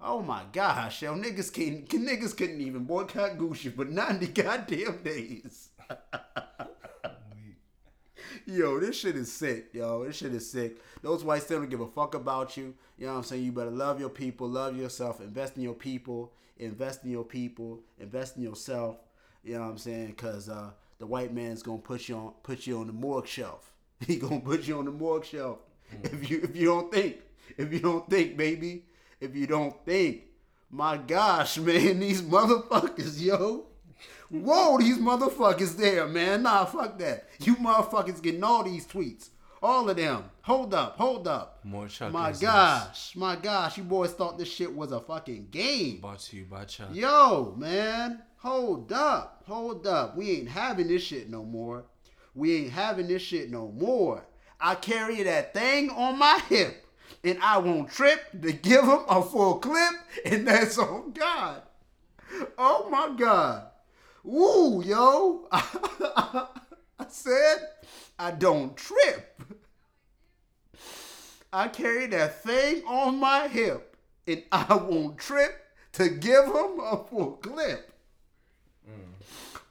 Oh my gosh, yo, niggas can, can niggas couldn't even boycott Gucci for 90 goddamn days. Yo, this shit is sick, yo. This shit is sick. Those whites still don't give a fuck about you. You know what I'm saying? You better love your people, love yourself, invest in your people, invest in your people, invest in yourself. You know what I'm saying? Because uh, the white man's gonna put you on put you on the morgue shelf. He gonna put you on the morgue shelf if you if you don't think if you don't think, baby, if you don't think. My gosh, man, these motherfuckers, yo. Whoa, these motherfuckers there, man. Nah, fuck that. You motherfuckers getting all these tweets. All of them. Hold up, hold up. More Chuck. My gosh, my gosh, you boys thought this shit was a fucking game. Brought to you by Chuck. Yo, man, hold up, hold up. We ain't having this shit no more. We ain't having this shit no more. I carry that thing on my hip, and I won't trip to give him a full clip, and that's on God. Oh my God. Woo, yo. I said I don't trip. I carry that thing on my hip, and I won't trip to give him a full clip.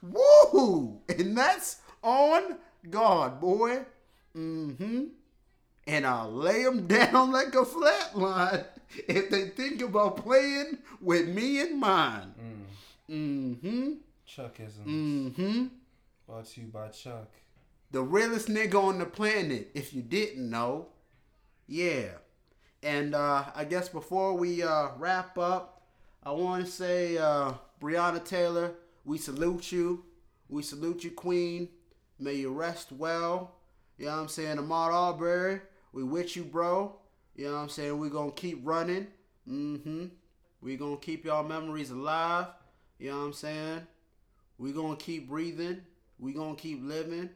Woo! And that's on God, boy. Mm-hmm. And I'll lay them down like a flat line if they think about playing with me and mine. Mm-hmm. Chuckisms. Mm-hmm. Brought to you by Chuck. The realest nigga on the planet, if you didn't know. Yeah. And uh, I guess before we uh, wrap up, I want to say, uh, Breonna Taylor, we salute you. We salute you, Queen. May you rest well. You know what I'm saying? Ahmaud Arbery, we with you, bro. You know what I'm saying? we going to keep running. Mm-hmm. we going to keep y'all memories alive. You know what I'm saying? We going to keep breathing. We're going to keep living.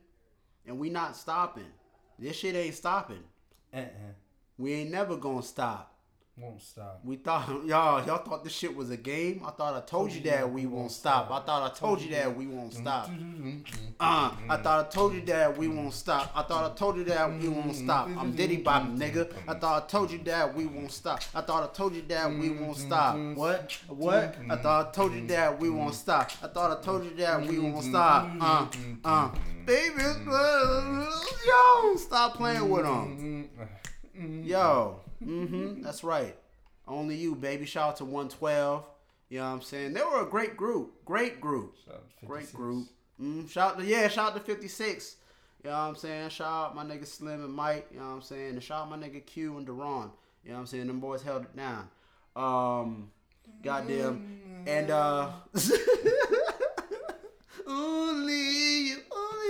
And we not stopping. This shit ain't stopping. Uh-uh. We ain't never gonna stop. Won't stop. We thought y'all y'all thought this shit was a game. I thought I told you that we won't stop. I thought I told you that we won't stop. Uh, I thought I told you that we won't stop. I thought I told you that we won't stop. I'm Diddy Bop, nigga. I thought I told you that we won't stop. I thought I told you that we won't stop. What? What? I thought I told you that we won't stop. I thought I told you that we won't stop. Uh, uh, baby, uh, yo, stop playing with them. Yo, mm-hmm, that's right. Only you, baby. Shout out to 112. You know what I'm saying? They were a great group. Great group. Shout out to Great group. Mm, shout out to yeah, shout out to 56. You know what I'm saying? Shout out my nigga Slim and Mike. You know what I'm saying? And shout out my nigga Q and Daron. You know what I'm saying? Them boys held it down. Um, goddamn, and uh, only you, only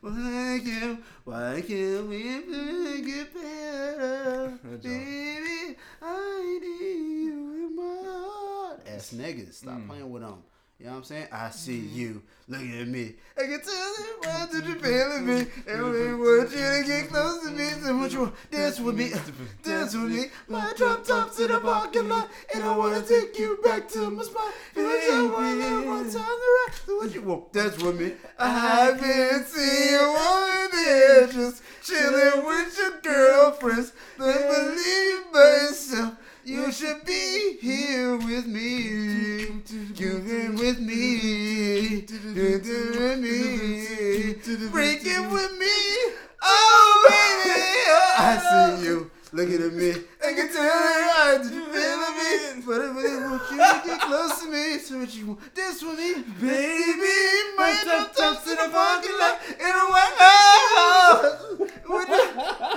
why can't why can't we make it better, baby? I need you in my heart. Ass niggas, stop hmm. playing with them. You know what I'm saying? I see mm-hmm. you looking at me. I can tell you mm-hmm. why did you feeling me? Mm-hmm. And we want you to get close to me. So much you want dance with me, dance with me. My drop tops in the parking lot, and I wanna take you back to my spot. And I just wanna one time to rock. So what you want dance with me? I've been you one there, just chilling with your girlfriends. Don't believe myself. You should be here with me. Been with me. You've with me. Break it with me. Oh, baby. Oh, I see you looking at me. I can tell you right. Did you feel me? But I really want you to get close to me. So what you want? Dance with me. Baby, my top tops in the parking lot. In a white house. Would you,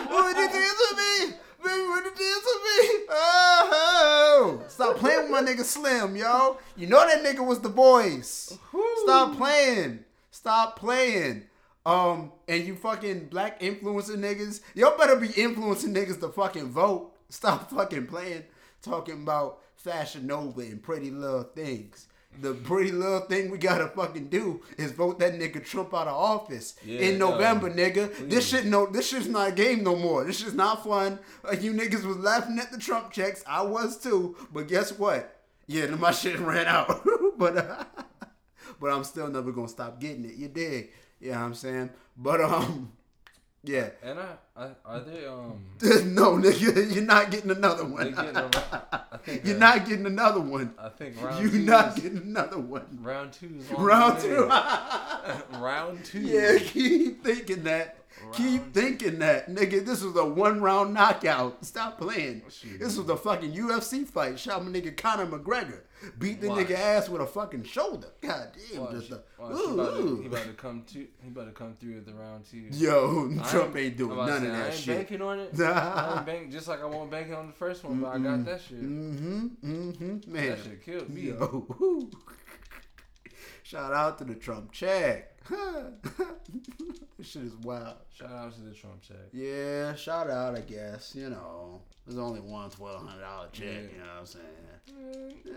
would you dance with me? Baby, would you dance with me? Oh, stop playing with my nigga Slim, yo. You know that nigga was the boys. Stop playing. Stop playing. Um, and you fucking black influencer niggas, y'all better be influencing niggas to fucking vote. Stop fucking playing, talking about Fashion Nova and pretty little things. The pretty little thing we gotta fucking do is vote that nigga Trump out of office Yeah, in. November, nigga. This shit no, this shit's not a game no more. This shit's not fun. Like you niggas was laughing at the Trump checks, I was too. But guess what? Yeah, my shit ran out. but uh, but I'm still never gonna stop getting it. You dig? You know what I'm saying? But um, yeah. And I, I are they um no, nigga, you're not getting another one. getting a, I think You're uh, not getting another one. I think round You're two not is- getting another one. round two is on Round two. round two. Yeah, keep thinking that. Keep Round thinking that, nigga. This was a one round knockout. Stop playing. Shoot. This was a fucking UFC fight. Shot my nigga Conor McGregor. Beat the Watch. nigga ass with a fucking shoulder. God damn, Watch, just a watch, ooh, he, about to, he about to come to he about to come through at the round two. Yo, I Trump ain't doing I'm about to none of say, I ain't shit. banking on it. I ain't bank just like I won't banking on the first one, but I got that shit. Mm-hmm. Mm-hmm. Man. That shit killed me. Yo. Shout out to the Trump check. This shit is wild. Shout out to the Trump check. Yeah, shout out, I guess. You know, there's only one twelve hundred dollar check. Yeah. You know what I'm saying?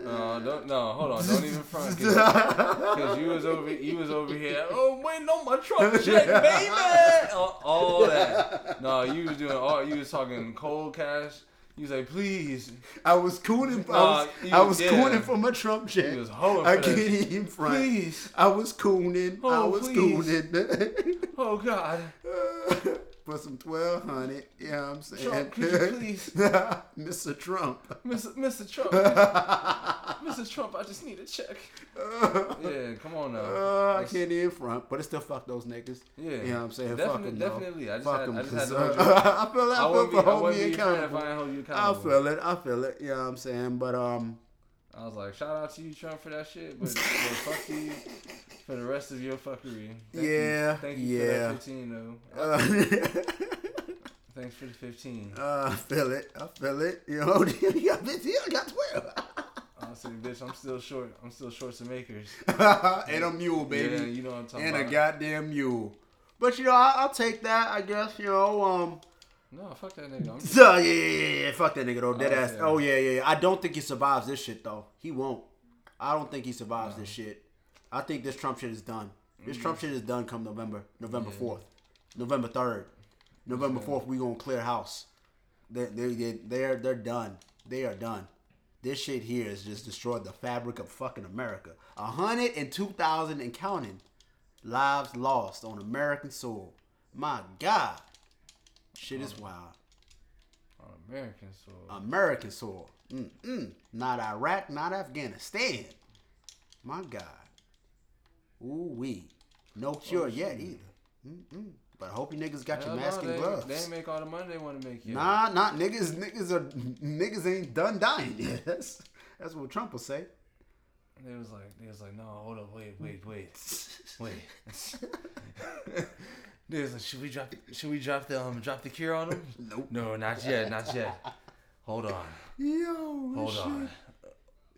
No, don't no, hold on, don't even front, because you was over you was over here. Oh, waiting on my Trump check, baby. all, all that. No, you was doing all. You was talking cold cash. You was like, please. I was cooning. I was, you- I was yeah. cooning for my Trump check. I can't even front. Please. I was cooning. I Oh, was please. cooning. Oh God. Uh, for some twelve hundred. You know what I'm saying? Trump, could you please? Mr. Trump. Mr. Mr. Trump. Mr. Trump, I just need a check. Yeah, come on now. Uh, I can't even front, but it still fuck those niggas. Yeah. You know what I'm saying? Definitely- fuck them, though. definitely. I just fuck had- 'em, I just had 'cause, to hold you- I feel it. I I feel for I hold wouldn't me be a fan if accountable. I hold you I feel it. I feel it. You know what I'm saying? But um, I was like, shout out to you, Trump, for that shit, but, but fuck you for the rest of your fuckery. Thank Yeah, You. Thank you yeah. for that 15, though. uh, Thanks for the 15. uh, I feel it. I feel it. You know, you got 15, I got 12. Honestly, bitch, I'm still short. I'm still short some acres. and a mule, baby. Yeah, you know what I'm talking and a goddamn mule. But you know, I, I'll take that. I guess you know. Um. No, fuck that nigga. I'm just, So, yeah, yeah, yeah, yeah. Fuck that nigga though. Dead Oh, ass. yeah. Oh yeah, yeah, yeah. I don't think he survives this shit though. He won't. I don't think he survives this shit. I think this Trump shit is done. This Trump mm. shit is done come November, November fourth, November third, November fourth. We gonna clear house. They they they they're they're done. They are done. This shit here has just destroyed the fabric of fucking America. A hundred and two thousand and counting lives lost on American soil. My God, shit is wild. on American soil. American soil. Mm-mm. Not Iraq, not Afghanistan. My God. Ooh wee. No cure yet either. Mm-mm. But I hope you niggas got your Hell mask no, and they, gloves. They ain't make all the money they want to make yet. Nah, not niggas. Niggas are niggas ain't done dying yet. That's that's what Trump will say. They was like, they was like, no, hold up, wait, wait, wait, wait. they was like, should we drop, the, should we drop the, um, drop the cure on them? Nope. No, not yet, not yet. Hold on. Yo, Hold this on.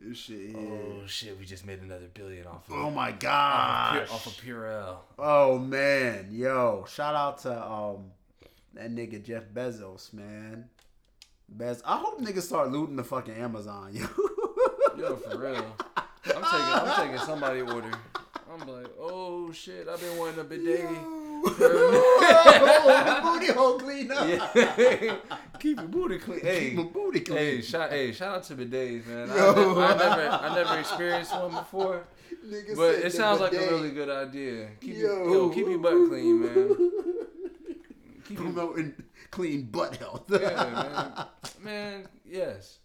This shit. yeah. Oh shit, we just made another billion off of Oh my off of. Pure, off of Purell. Oh man, yo! Shout out to um that nigga Jeff Bezos, man. Bez, I hope niggas start looting the fucking Amazon, yo. Yo, for real. I'm taking I'm taking somebody order. I'm like, oh shit, I've been wanting a bidet. oh, the booty hole clean up. Yeah. Keep your booty clean. Hey, Keep my booty clean. hey, shout, hey, shout out to bidets, man. I, Yo. ne- I never, I never experienced one before, Nigga but it sounds like a really good idea. Keep, Yo. your, yo, keep your butt clean, man. Keep your, Promoting clean butt health. yeah, man. Man, yes,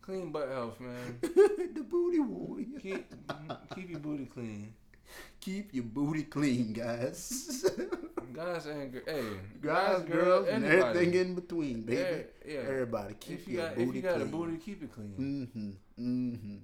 clean butt health, man. the booty hole. Keep, keep your booty clean, Keep your booty clean, guys. guys and hey, guys, girls, and anybody. everything in between, baby. Yeah, yeah. Everybody, keep If you your got, booty if you got clean. a booty, keep it clean. Mm-hmm. Mm-hmm.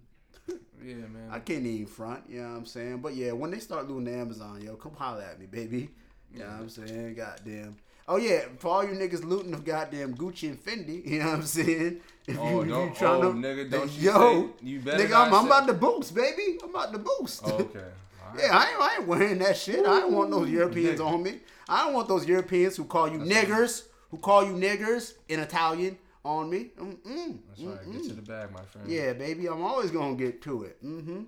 Yeah, man. I can't even front, you know what I'm saying? But yeah, when they start looting the Amazon, yo, come holler at me, baby. You know what I'm saying? Goddamn. Oh yeah, for all you niggas looting the goddamn Gucci and Fendi, you know what I'm saying? If Oh, you, you don't- trying oh, to, nigga, don't yo, you better nigga, I'm, I'm about to boost, baby. I'm about to boost. Oh, okay. All right. Yeah, I ain't, I ain't wearing that shit. I don't want those Europeans nigga. on me. I don't want those Europeans who call you niggers, who call you niggers in Italian on me. Mm-mm. That's right. Get to the bag, my friend. Yeah, baby, I'm always gonna get to it. Mm-hmm.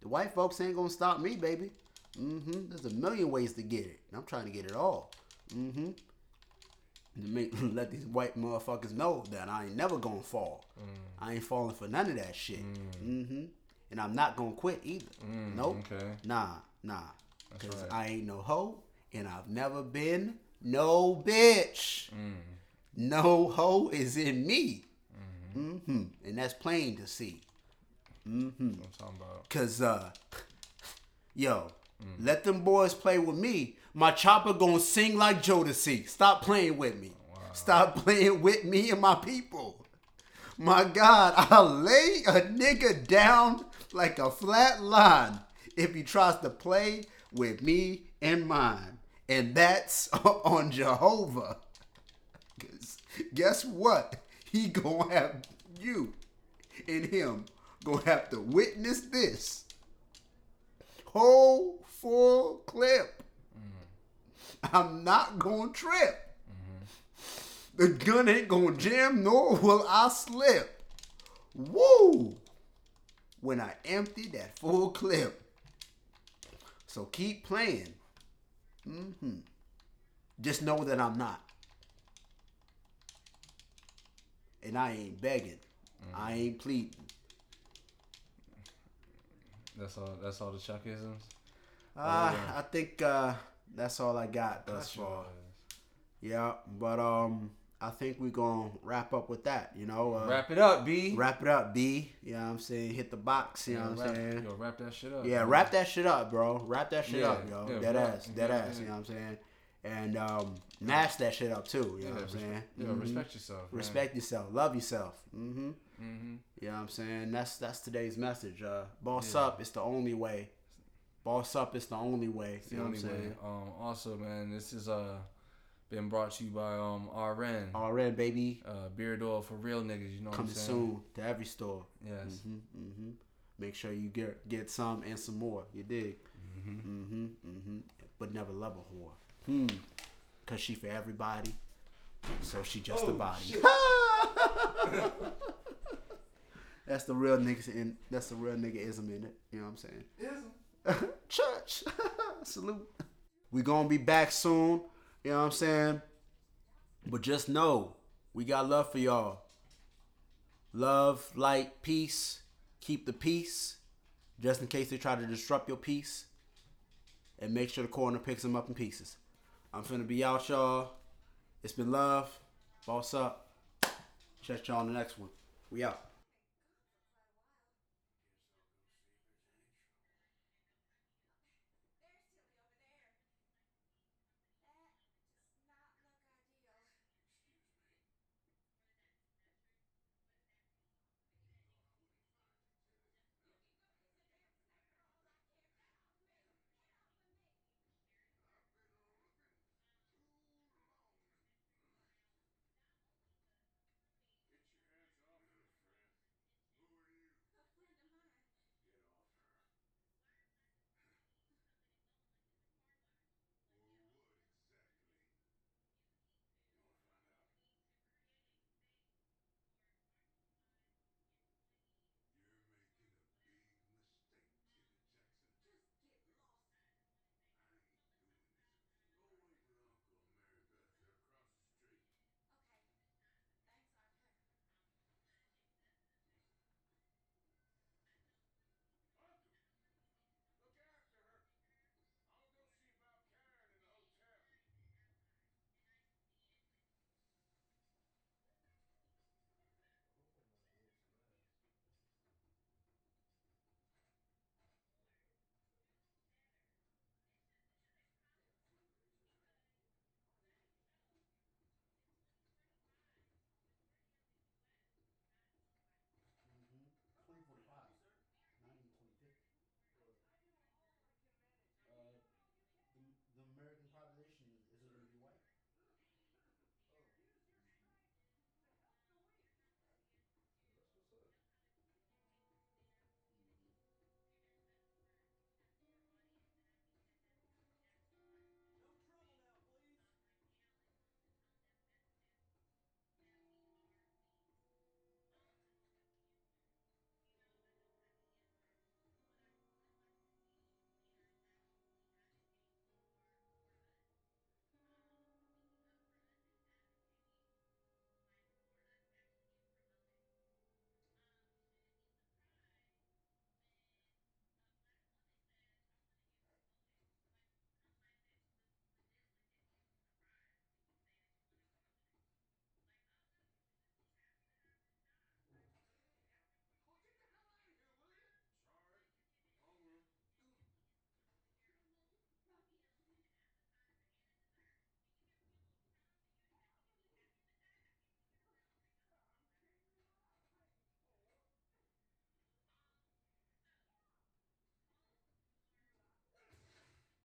The white folks ain't gonna stop me, baby. Mm-hmm. There's a million ways to get it. and I'm trying to get it all. Mm-hmm. To make let these white motherfuckers know that I ain't never gonna fall. I ain't falling for none of that shit. Mm-hmm. And I'm not gonna quit either. Mm, nope. okay. Nah, nah. Cause right. I ain't no hoe, and I've never been no bitch. Mm. No hoe is in me. Mm-hmm. And that's plain to see. Mm-hmm. That's what I'm talking about. Cause uh yo, let them boys play with me. My chopper gonna sing like Jodeci. Stop playing with me. Stop playing with me and my people. My God, I'll lay a nigga down like a flat line if he tries to play with me and mine. And that's on Jehovah. 'Cause guess what? He gonna have you and him gonna have to witness this whole full clip. Mm-hmm. I'm not gonna trip. Mm-hmm. The gun ain't gonna jam, nor will I slip. Woo! When I empty that full clip. So keep playing. Mm-hmm. Just know that I'm not. And I ain't begging. I ain't pleading. That's all. That's all the Chuckisms. Uh, yeah. I think uh, that's all I got thus far. Yeah, but um, I think we're gonna wrap up with that. You know, uh, Wrap it up, B. wrap it up, B. You know what I'm saying? Hit the box. You know what I'm saying? Yo, wrap that shit up. Yeah, man. wrap that shit up, bro. Wrap that shit Yeah, up, yo. yeah, dead ass, dead yeah, ass. yeah. You know what I'm saying? And um, mash that shit up too. You Yeah, know what I'm saying? yo, Mhm. respect yourself. Man. Respect yourself. Love yourself. Mm-hmm. Mm-hmm. You know what I'm saying? That's that's today's message. Uh, boss Yeah. up. It's the only way. Boss up. It's the only way. It's you the know only what I'm way. saying? Um. Also, man, this is uh been brought to you by um RN. Already, baby. Uh, beard oil for real niggas. You know what Coming I'm saying? soon to every store. Yes. hmm mm-hmm. Make sure you get get some and some more. You dig? Mm-hmm. Mm-hmm. But never love a whore. Hmm. Cause she for everybody. So she just a body. that's the real niggas in. That's the real niggaism in it. You know what I'm saying? Ism. Church. Salute. We gonna be back soon. You know what I'm saying? But just know we got love for y'all. Love, light, peace. Keep the peace. Just in case they try to disrupt your peace. And make sure the corner picks them up in pieces. I'm finna be out, y'all. It's been love. Boss up. Check y'all on the next one. We out.